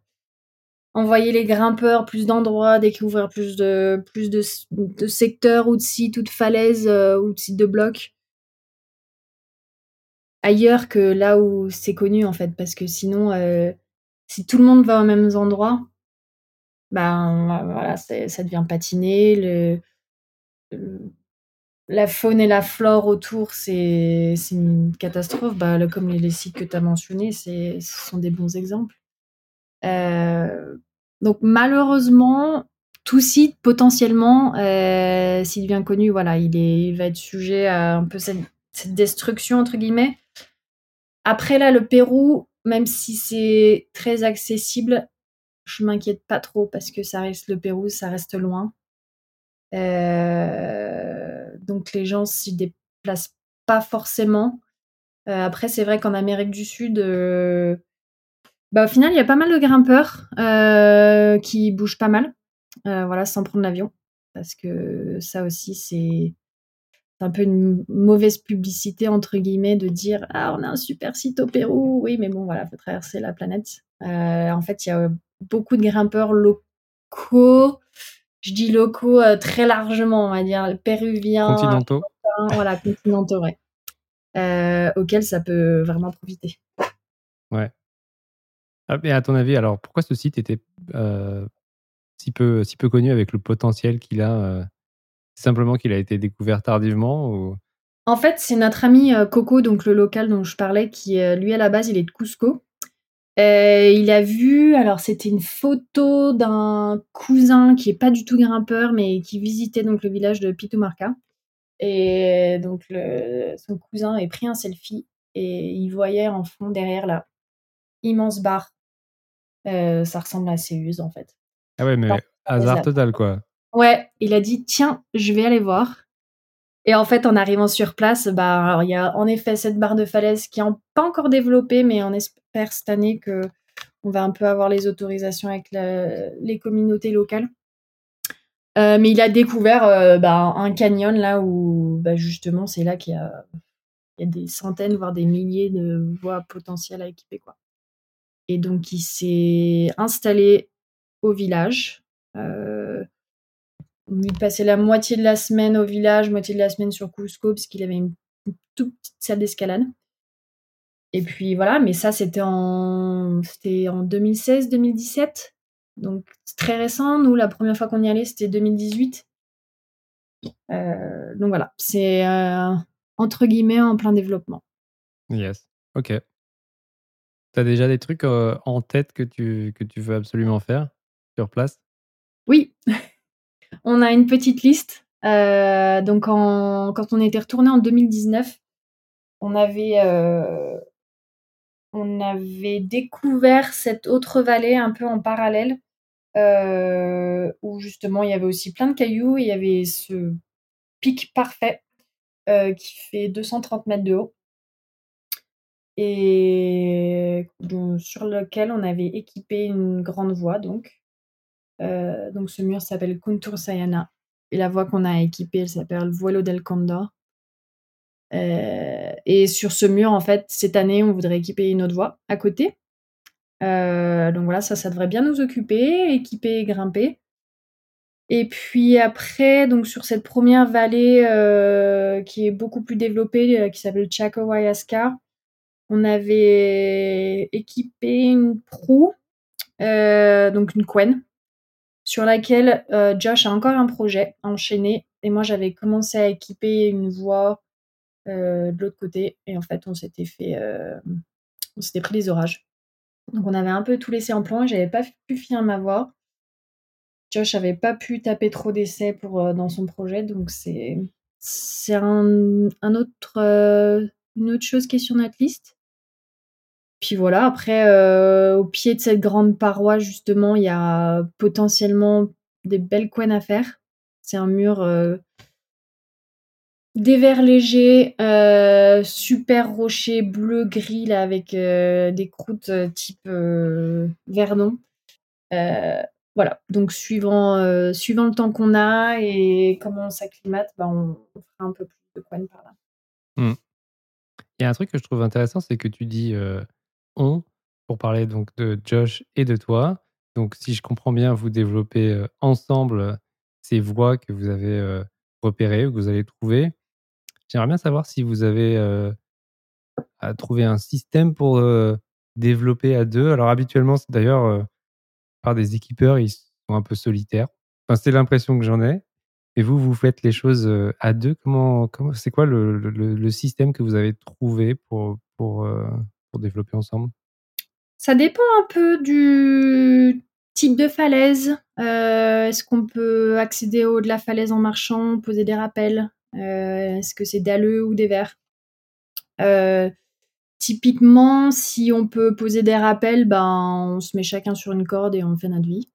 envoyer les grimpeurs plus d'endroits, découvrir plus de, plus de, secteurs ou de sites ou de falaises ou de sites de blocs ailleurs que là où c'est connu en fait. Parce que sinon euh, si tout le monde va aux mêmes endroits ben voilà ça devient patiné la faune et la flore autour c'est une catastrophe. Bah, comme les, sites que tu as mentionnés ce sont des bons exemples. Euh, donc malheureusement tout site potentiellement euh, s'il devient connu voilà il, est, il va être sujet à un peu cette, destruction entre guillemets. Après là, le Pérou, même si c'est très accessible, je m'inquiète pas trop parce que ça reste le Pérou, ça reste loin. Euh, donc les gens s'y déplacent pas forcément. Euh, après, c'est vrai qu'en Amérique du Sud, euh, bah, au final, il y a pas mal de grimpeurs qui bougent pas mal, voilà, sans prendre l'avion, parce que ça aussi, c'est un peu une mauvaise publicité entre guillemets de dire ah on a un super site au Pérou oui mais bon voilà faut traverser la planète. Euh, en fait il y a beaucoup de grimpeurs locaux je dis locaux euh, très largement on va dire péruviens continentaux. voilà continentaux ouais. Euh, auxquels ça peut vraiment profiter. Ouais. Ah, mais à ton avis alors pourquoi ce site était si peu si peu connu avec le potentiel qu'il a simplement qu'il a été découvert tardivement ou... En fait, c'est notre ami euh, Coco, donc le local dont je parlais, qui euh, lui à la base il est de Cusco. Euh, il a vu, alors c'était une photo d'un cousin qui est pas du tout grimpeur, mais qui visitait donc le village de Pitumarca. Et donc son cousin a pris un selfie et il voyait en fond derrière là immense barre. ça ressemble à Céuse en fait. Ah ouais, mais hasard total quoi. Ouais, il a dit tiens, je vais aller voir. Et en fait, en arrivant sur place, bah, il y a en effet cette barre de falaise qui n'est pas encore développée, mais on espère cette année que on va un peu avoir les autorisations avec les communautés locales. Euh, mais il a découvert euh, bah, un canyon là où bah, justement c'est là qu'il y a, des centaines voire des milliers de voies potentielles à équiper quoi. Et donc il s'est installé au village. Euh, il passait la moitié de la semaine au village, moitié de la semaine sur Cusco, parce qu'il avait une, toute petite salle d'escalade. Et puis voilà, mais ça c'était en, c'était en 2016-2017. Donc c'est très récent. Nous, la première fois qu'on y allait, c'était 2018. Euh, donc voilà, c'est euh, entre guillemets en plein développement. Yes, ok. Tu as déjà des trucs euh, en tête que tu, que tu veux absolument faire sur place? Oui. On a une petite liste. Euh, donc, quand on était retourné en 2019, on avait, euh, on avait découvert cette autre vallée un peu en parallèle, euh, où justement il y avait aussi plein de cailloux il y avait ce pic parfait qui fait 230 mètres de haut et sur lequel on avait équipé une grande voie euh, donc ce mur s'appelle Kuntur Sayana. Et la voie qu'on a équipée, elle s'appelle Vuelo del Condor. Euh, et sur ce mur, en fait, cette année, on voudrait équiper une autre voie à côté. Euh, donc voilà, ça, ça devrait bien nous occuper, équiper et grimper. Et puis après, donc sur cette première vallée qui est beaucoup plus développée, qui s'appelle Chacowayaska, on avait équipé une proue, donc une couenne, sur laquelle euh, Josh a encore un projet enchaîné. Et moi, j'avais commencé à équiper une voie de l'autre côté. Et en fait, on s'était fait, on s'était pris des orages. Donc on avait un peu tout laissé en plan. J'avais pas pu finir ma voix. Josh avait pas pu taper trop d'essais dans son projet, donc c'est c'est un, un autre une autre chose qui est sur notre liste. Puis voilà, après, euh, au pied de cette grande paroi, justement, il y a potentiellement des belles couennes à faire. C'est un mur euh, des verres légers, euh, super rocher bleu-gris, là, avec des croûtes type Vernon. voilà, donc suivant, suivant le temps qu'on a et comment on s'acclimate, bah, on, fera un peu plus de couennes par là. Mmh. Il y a un truc que je trouve intéressant, c'est que tu dis pour parler donc de Josh et de toi. Donc, si je comprends bien, vous développez ensemble ces voies que vous avez repérées ou que vous allez trouver. J'aimerais bien savoir si vous avez trouvé un système pour développer à deux. Alors, habituellement, c'est d'ailleurs par des équipeurs, ils sont un peu solitaires. Enfin, c'est l'impression que j'en ai. Et vous, vous faites les choses à deux. Comment, comment, c'est quoi le, le, système que vous avez trouvé pour, pour, développer ensemble? Ça dépend un peu du type de falaise. Est-ce qu'on peut accéder au haut de la falaise en marchant, poser des rappels? Est-ce que c'est dalleux ou des verres? Typiquement, si on peut poser des rappels, ben, on se met chacun sur une corde et on fait notre vie.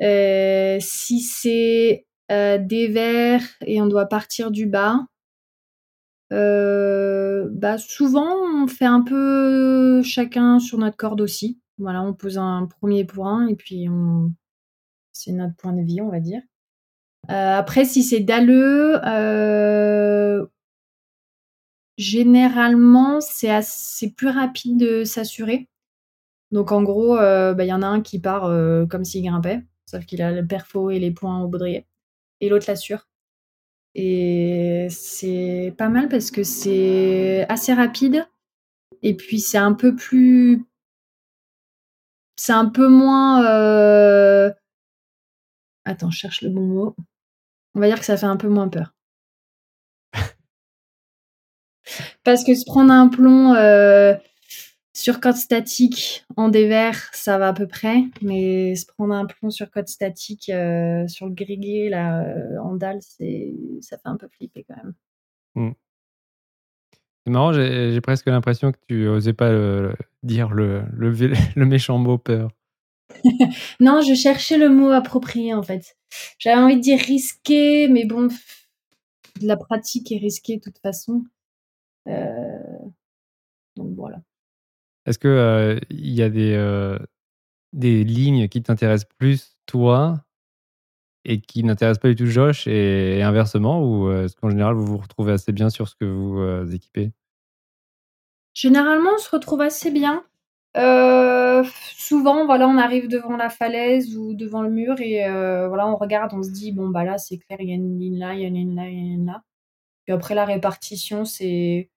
Euh, si c'est euh, des verres et on doit partir du bas, euh, bah souvent on fait un peu chacun sur notre corde aussi. Voilà, on pose un premier point et puis c'est notre point de vie, on va dire. après, si c'est dalleux, généralement c'est plus rapide de s'assurer. Donc en gros, bah, il y en a un qui part comme s'il grimpait sauf qu'il a le perfo et les points au baudrier. Et l'autre l'assure. Et c'est pas mal parce que c'est assez rapide. Et puis c'est un peu plus. C'est un peu moins. Euh, attends, je cherche le bon mot. On va dire que ça fait un peu moins peur. parce que se prendre un plomb. Euh, sur code statique, en dévers, ça va à peu près, mais se prendre un plomb sur code statique euh, sur le griguet, là, euh, en dalle, c'est, ça fait un peu flipper quand même. Hmm. C'est marrant, j'ai, presque l'impression que tu osais pas dire le, le, méchant mot peur. non, je cherchais le mot approprié en fait. J'avais envie de dire risqué, mais bon, la pratique est risquée de toute façon. Euh, donc voilà. Est-ce qu'il euh, y a des, euh, des lignes qui t'intéressent plus, toi, et qui n'intéressent pas du tout Josh, et, inversement Ou euh, est-ce qu'en général, vous vous retrouvez assez bien sur ce que vous équipez? Généralement, on se retrouve assez bien. souvent, voilà, on arrive devant la falaise ou devant le mur et voilà, on regarde, on se dit bon bah là c'est clair, il y a une ligne là, il y a une ligne là, il y a une ligne là. Puis après la répartition, c'est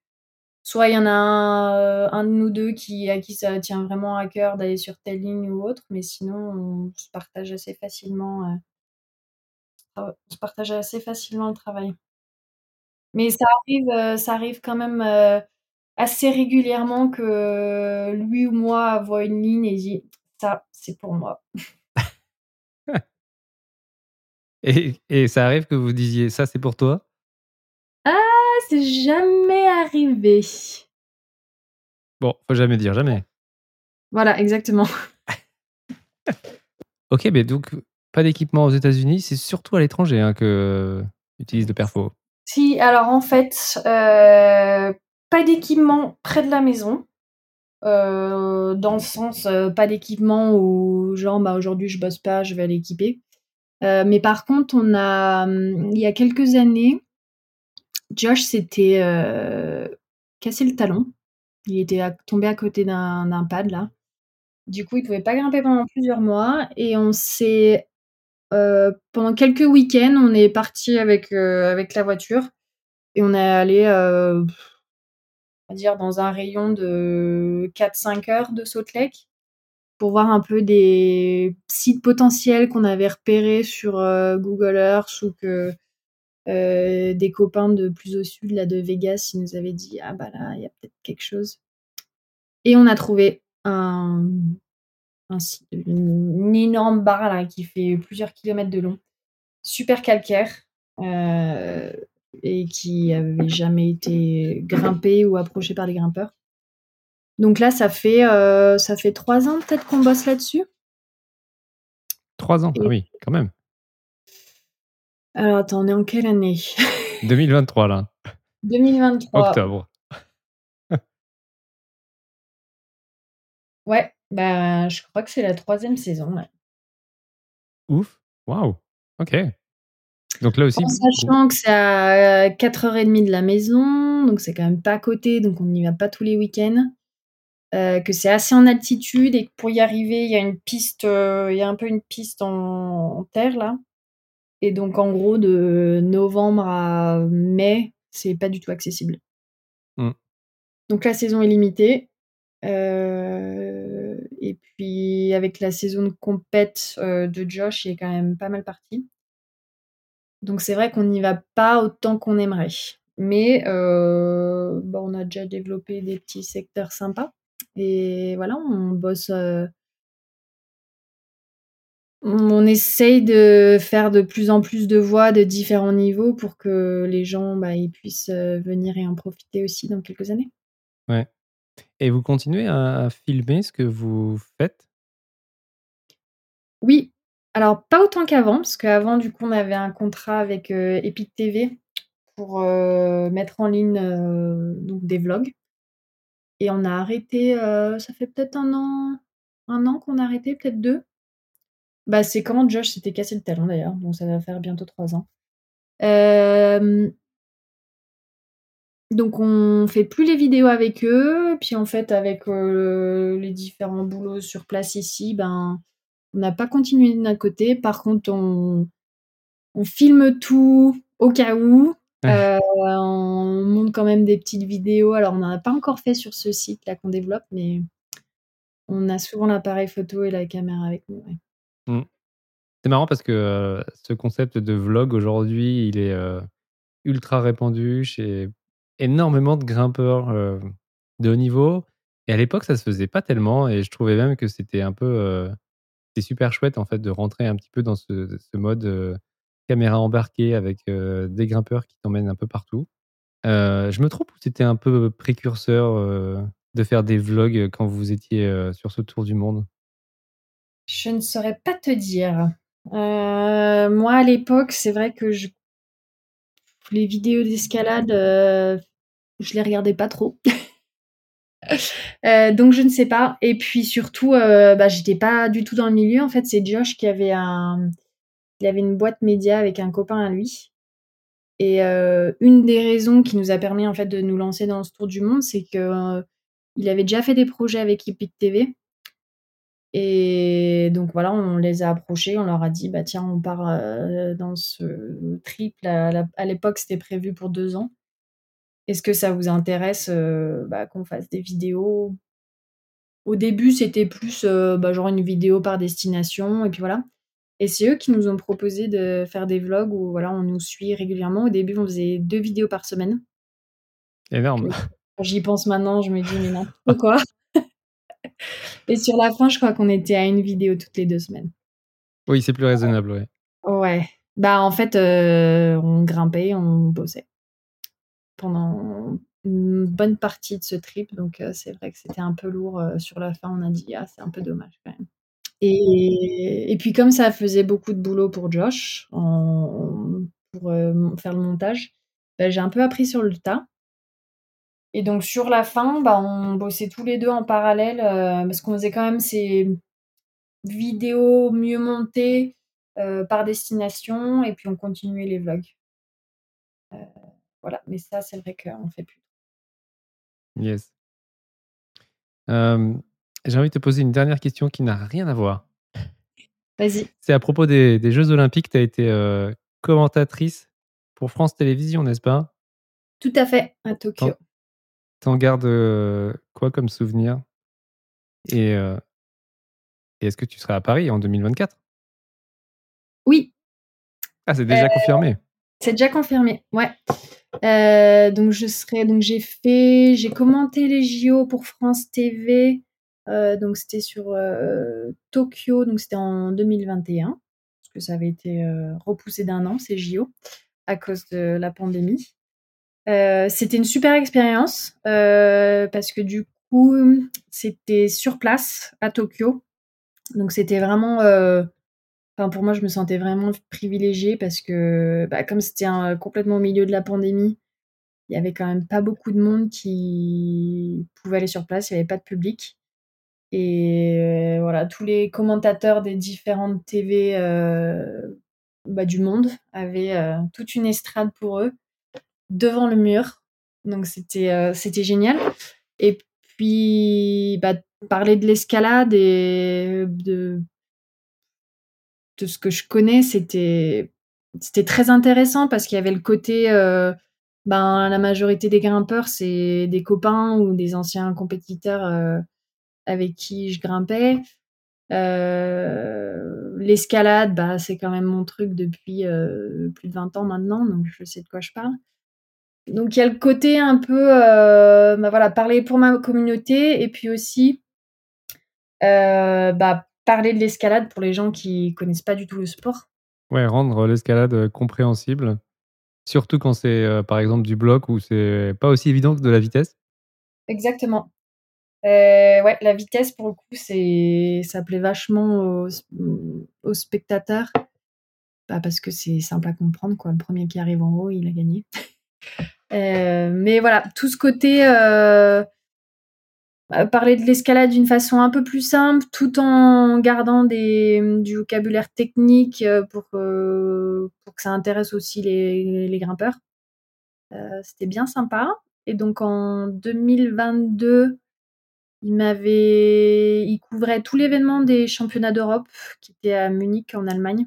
soit il y en a un, de nous deux qui, à qui ça tient vraiment à cœur d'aller sur telle ligne ou autre, mais sinon on se partage assez facilement. Euh, assez facilement le travail. Mais ça arrive, euh, ça arrive quand même euh, assez régulièrement que lui ou moi voit une ligne et dit ça c'est pour moi. et ça arrive que vous disiez ça c'est pour toi c'est jamais arrivé. Bon, faut jamais dire jamais. Voilà, exactement. ok, mais donc pas d'équipement aux États-Unis, c'est surtout à l'étranger hein, que utilise le perfo. Si, alors en fait, euh, pas d'équipement près de la maison. Euh, dans le sens, euh, pas d'équipement où, genre, bah, aujourd'hui je bosse pas, je vais l'équiper. mais par contre, on a, il y a quelques années, Josh s'était euh, cassé le talon. Il était tombé à côté d'un pad là. Du coup, il pouvait pas grimper pendant plusieurs mois et on s'est euh, pendant quelques week-ends, on est parti avec euh, avec la voiture et on est allé on va dire dans un rayon de 4-5 heures de Salt Lake pour voir un peu des sites potentiels qu'on avait repérés sur Google Earth ou que des copains de plus au sud, là, de Vegas, ils nous avaient dit Ah bah là, il y a peut-être quelque chose. Et on a trouvé un, une, énorme barre là, qui fait plusieurs kilomètres de long, super calcaire, euh, et qui avait jamais été grimpé ou approché par les grimpeurs. Donc là, ça fait, euh, ça fait trois ans peut-être qu'on bosse là-dessus. Trois ans, ah oui, quand même. Alors attends, on est en quelle année? 2023 là. 2023. Octobre. ouais, bah, je crois que c'est la troisième saison. Ouf, waouh, ok. Donc là aussi. En sachant que c'est à 4h30 de la maison, donc c'est quand même pas à côté, donc on n'y va pas tous les week-ends. Euh, que c'est assez en altitude et que pour y arriver, il y a une piste, euh, il y a un peu une piste en, terre là. Et donc en gros, de novembre à mai, c'est pas du tout accessible. Mmh. Donc la saison est limitée. Euh, et puis avec la saison de compète euh, de Josh, il est quand même pas mal parti. Donc c'est vrai qu'on n'y va pas autant qu'on aimerait. Mais euh, bah, on a déjà développé des petits secteurs sympas. Et voilà, on bosse. On essaye de faire de plus en plus de voix de différents niveaux pour que les gens bah, ils puissent venir et en profiter aussi dans quelques années. Ouais. Et vous continuez à filmer ce que vous faites? Oui. Alors pas autant qu'avant, parce qu'avant du coup on avait un contrat avec, euh, Epic TV pour, euh, mettre en ligne, euh, donc des vlogs et on a arrêté, ça fait peut-être un an un an qu'on a arrêté, peut-être deux. Bah, c'est quand Josh s'était cassé le talon d'ailleurs, donc ça va faire bientôt trois ans. Donc on fait plus les vidéos avec eux, puis en fait avec euh, les différents boulots sur place ici, ben on n'a pas continué de notre côté. Par contre, on, on filme tout au cas où. Euh, on monte quand même des petites vidéos. Alors on n'en a pas encore fait sur ce site là qu'on développe, mais on a souvent l'appareil photo et la caméra avec nous. Mmh. C'est marrant parce que ce concept de vlog aujourd'hui, il est ultra répandu chez énormément de grimpeurs de haut niveau. Et à l'époque, ça se faisait pas tellement. Et je trouvais même que c'était un peu. C'était super chouette, en fait, de rentrer un petit peu dans ce, mode euh, caméra embarquée avec des grimpeurs qui t'emmènent un peu partout. je me trompe ou c'était un peu précurseur de faire des vlogs quand vous étiez sur ce tour du monde? Je ne saurais pas te dire. moi, à l'époque, c'est vrai que je les vidéos d'escalade, euh, je les regardais pas trop. Euh, donc je ne sais pas. Et puis surtout, euh, bah, j'étais pas du tout dans le milieu. En fait, c'est Josh qui avait une boîte média avec un copain à lui. Et une des raisons qui nous a permis en fait de nous lancer dans ce tour du monde, c'est que il avait déjà fait des projets avec Epic TV et donc voilà, on les a approchés, on leur a dit, bah tiens, on part euh, dans ce triple. À, l'époque, c'était prévu pour deux ans. Est-ce que ça vous intéresse euh, bah, qu'on fasse des vidéos? Au début, c'était plus euh, bah, genre une vidéo par destination, et puis voilà. Et c'est eux qui nous ont proposé de faire des vlogs où voilà, on nous suit régulièrement. Au début, on faisait deux vidéos par semaine. Énorme. J'y pense maintenant, je me dis, mais n'importe quoi. Et sur la fin, je crois qu'on était à une vidéo toutes les deux semaines. Oui, c'est plus raisonnable, ouais. Ouais. Bah, en fait, euh, on grimpait, on bossait pendant une bonne partie de ce trip. Donc, euh, c'est vrai que c'était un peu lourd. Euh, sur la fin, on a dit, ah, c'est un peu dommage quand même. Et, et, puis, comme ça faisait beaucoup de boulot pour Josh en, pour faire le montage, bah, j'ai un peu appris sur le tas. Et donc sur la fin, bah, on bossait tous les deux en parallèle euh, parce qu'on faisait quand même ces vidéos mieux montées euh, par destination et puis on continuait les vlogs. Euh, voilà, mais ça c'est vrai qu'on fait plus. Yes. J'ai envie de te poser une dernière question qui n'a rien à voir. Vas-y. C'est à propos des, des Jeux Olympiques. Tu as été commentatrice pour France Télévisions, n'est-ce pas? Tout à fait, à Tokyo. T'en gardes euh, quoi comme souvenir? Euh, Et, est-ce que tu seras à Paris en 2024 Oui. Ah, c'est déjà confirmé. C'est déjà confirmé, ouais. Euh, donc je serai, donc j'ai fait, j'ai commenté les JO pour France TV. Euh, donc c'était sur euh, Tokyo, donc c'était en 2021 parce que ça avait été repoussé d'un an ces JO à cause de la pandémie. C'était une super expérience parce que du coup c'était sur place à Tokyo, donc c'était vraiment Enfin, pour moi, je me sentais vraiment privilégiée parce que, bah, comme c'était complètement au milieu de la pandémie, il y avait quand même pas beaucoup de monde qui pouvait aller sur place. Il n'y avait pas de public. Et euh, voilà, tous les commentateurs des différentes TV euh, bah, du monde avaient euh, toute une estrade pour eux devant le mur. Donc c'était c'était génial. Et puis bah, parler de l'escalade et de de ce que je connais, c'était c'était très intéressant parce qu'il y avait le côté euh, ben la majorité des grimpeurs c'est des copains ou des anciens compétiteurs euh, avec qui je grimpais. Euh, l'escalade, bah, c'est quand même mon truc depuis plus de 20 ans maintenant, donc je sais de quoi je parle. Donc il y a le côté un peu, bah, voilà, parler pour ma communauté et puis aussi, bah, parler de l'escalade pour les gens qui connaissent pas du tout le sport. Ouais, rendre l'escalade euh, compréhensible, surtout quand c'est euh, par exemple du bloc où c'est pas aussi évident que de la vitesse. Exactement. Euh, ouais, la vitesse pour le coup, c'est ça plaît vachement aux, spectateurs. Bah, parce que c'est simple à comprendre, quoi. Le premier qui arrive en haut, il a gagné. mais voilà, tout ce côté euh, parler de l'escalade d'une façon un peu plus simple, tout en gardant du vocabulaire technique euh, pour, que ça intéresse aussi les, grimpeurs. Euh, c'était bien sympa. Et donc en 2022, il il couvrait tout l'événement des championnats d'Europe qui était à Munich en Allemagne.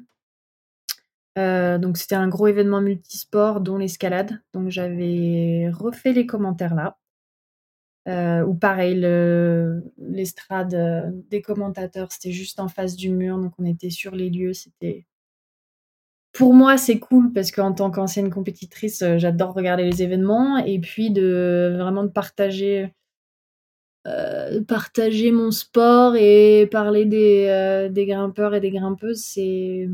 Donc c'était un gros événement multisport dont l'escalade. Donc j'avais refait les commentaires là. Euh, ou pareil, l'estrade euh, des commentateurs, c'était juste en face du mur, donc on était sur les lieux. C'était pour moi, c'est cool parce qu'en tant qu'ancienne compétitrice, euh, j'adore regarder les événements et puis de vraiment de partager, partager mon sport et parler des, des grimpeurs et des grimpeuses, c'est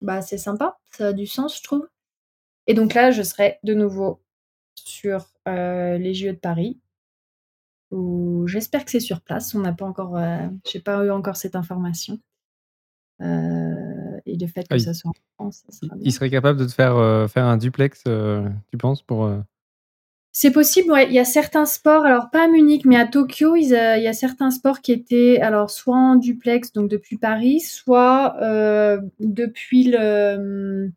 bah, c'est sympa, ça a du sens, je trouve. Et donc là, je serai de nouveau sur les JO de Paris j'espère que c'est sur place. On n'a pas encore, euh, j'ai pas eu encore cette information. Euh, et le fait que ah, ça soit en France, ça sera il, serait capable de te faire euh, faire un duplex, tu penses pour C'est possible. Il y a certains sports, alors pas à Munich, mais à Tokyo, il y a certains sports qui étaient alors soit en duplex, donc depuis Paris, soit depuis le.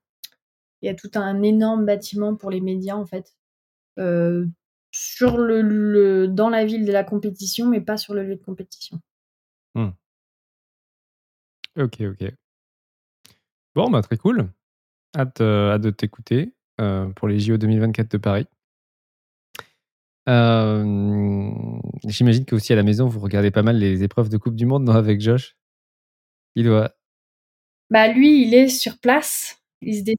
Il y a tout un énorme bâtiment pour les médias en fait, sur le, dans la ville de la compétition, mais pas sur le lieu de compétition. Hmm. Ok, ok. Bon, bah, très cool. Hâte, euh, de t'écouter euh, pour les JO 2024 de Paris. Euh, j'imagine que aussi à la maison, vous regardez pas mal les épreuves de Coupe du Monde non, avec Josh? Il doit. Bah lui, il est sur place. Il se,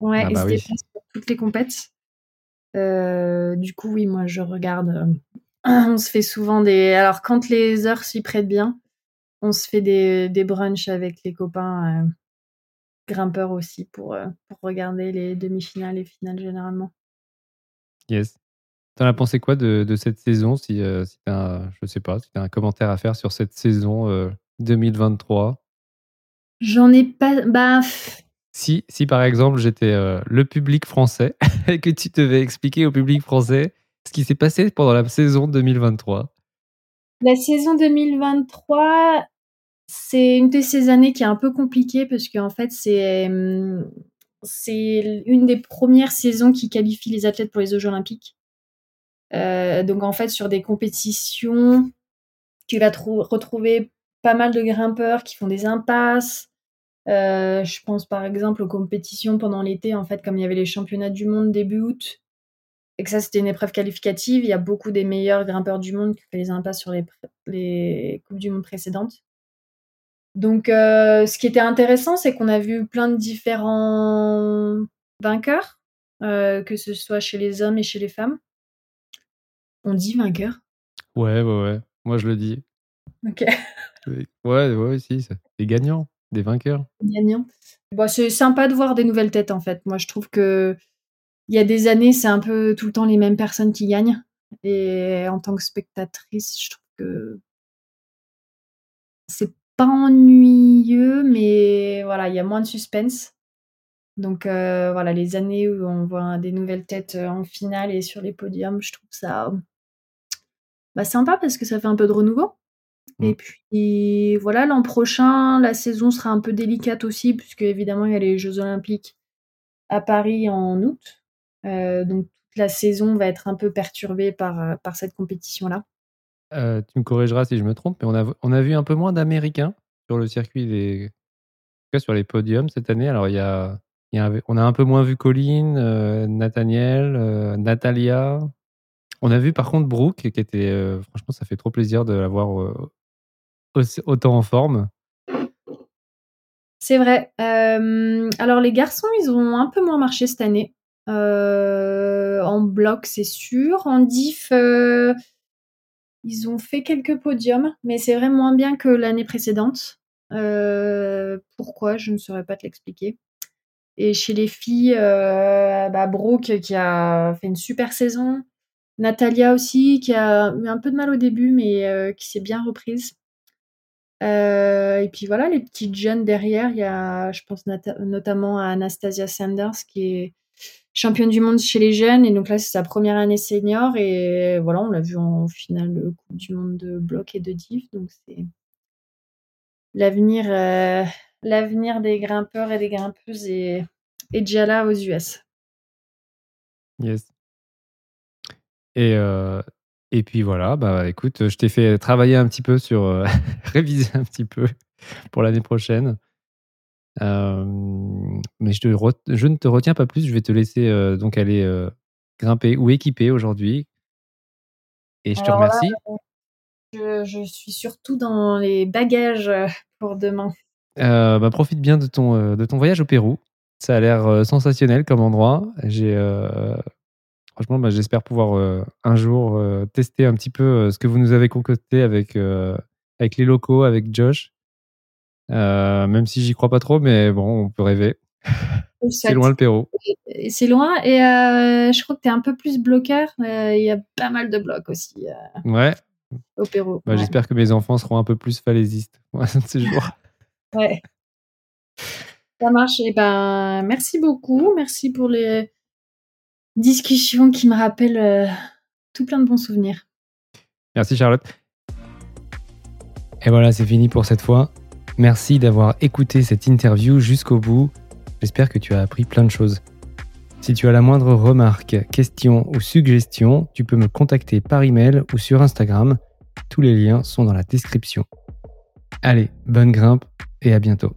ouais, ah il bah déplace pour toutes les compétitions. Euh, du coup, oui, moi, je regarde. On se fait souvent des. Alors, quand les heures s'y prêtent bien, on se fait des, des brunchs avec les copains euh, grimpeurs aussi pour, pour regarder les demi-finales et finales généralement. Yes. T'en as pensé quoi de, de cette saison si, si as, Je sais pas, si tu as un commentaire à faire sur cette saison 2023 J'en ai pas. Bah, si, si par exemple j'étais euh, le public français et que tu devais expliquer au public français ce qui s'est passé pendant la saison 2023. La saison 2023, c'est une de ces années qui est un peu compliquée parce qu'en fait c'est c'est une des premières saisons qui qualifie les athlètes pour les Jeux Olympiques. Euh, donc en fait sur des compétitions, tu vas retrouver pas mal de grimpeurs qui font des impasses, euh, je pense par exemple aux compétitions pendant l'été, en fait, comme il y avait les championnats du monde début août, et que ça c'était une épreuve qualificative, il y a beaucoup des meilleurs grimpeurs du monde qui fait les impasses sur les, les Coupes du Monde précédentes. Donc euh, ce qui était intéressant, c'est qu'on a vu plein de différents vainqueur, que ce soit chez les hommes et chez les femmes. On dit vainqueur? Ouais, ouais, ouais. Moi, je le dis. Ok. Ouais, ouais, si. Des gagnants, des vainqueurs. Gagnants. Bon, c'est sympa de voir des nouvelles têtes, en fait. Moi, je trouve que il y a des années, c'est un peu tout le temps les mêmes personnes qui gagnent. Et en tant que spectatrice, je trouve que c'est pas ennuyeux, mais voilà, il y a moins de suspense. Donc euh, voilà, les années où on voit des nouvelles têtes euh, en finale et sur les podiums, je trouve ça bah, sympa parce que ça fait un peu de renouveau. Et mmh. puis voilà, l'an prochain, la saison sera un peu délicate aussi, puisque évidemment, il y a les Jeux Olympiques à Paris en août. Euh, donc toute la saison va être un peu perturbée par, par cette compétition-là. tu me corrigeras si je me trompe, mais on a, on a vu un peu moins d'Américains sur le circuit des. sur les podiums cette année. Alors, il y a on a un peu moins vu Colline, euh, Nathaniel, euh, Natalia. On a vu par contre Brooke, qui était. Euh, franchement, ça fait trop plaisir de l'avoir autant en forme. C'est vrai. alors, les garçons, ils ont un peu moins marché cette année. en bloc, c'est sûr. En diff, ils ont fait quelques podiums, mais c'est vraiment moins bien que l'année précédente. pourquoi? Je ne saurais pas te l'expliquer. Et chez les filles, euh, bah, Brooke qui a fait une super saison. Natalia aussi, qui a eu un peu de mal au début, mais euh, qui s'est bien reprise. Euh, et puis voilà, les petites jeunes derrière, il y a, je pense notamment à Anastasia Sanders, qui est championne du monde chez les jeunes. Et donc là, c'est sa première année senior. Et voilà, on l'a vu en finale Coupe du monde de bloc et de div. Donc c'est l'avenir l'avenir des grimpeurs et des grimpeuses est, déjà là aux US. Yes. Et, euh, et puis voilà, bah écoute, je t'ai fait travailler un petit peu sur, euh, réviser un petit peu pour l'année prochaine. Euh, mais je, te je ne te retiens pas plus, je vais te laisser donc aller grimper ou équiper aujourd'hui. Et je te remercie. je, je, suis surtout dans les bagages pour demain. Euh, bah, profite bien de ton, euh, de ton voyage au Pérou. Ça a l'air euh, sensationnel comme endroit. J'ai, franchement, bah, j'espère pouvoir un jour tester un petit peu ce que vous nous avez concocté avec, avec les locaux, avec Josh. même si j'y crois pas trop, mais bon, on peut rêver. c'est loin le Pérou. C'est loin et je crois que tu es un peu plus bloqueur. Il y a pas mal de blocs aussi. ouais. Au Pérou. Bah, j'espère que mes enfants seront un peu plus falaisistes ces jours. Ouais. Ça marche. Et eh ben, merci beaucoup. Merci pour les discussions qui me rappellent euh, tout plein de bons souvenirs. Merci Charlotte. Et voilà, c'est fini pour cette fois. Merci d'avoir écouté cette interview jusqu'au bout. J'espère que tu as appris plein de choses. Si tu as la moindre remarque, question ou suggestion, tu peux me contacter par email ou sur Instagram. Tous les liens sont dans la description. Allez, bonne grimpe et à bientôt.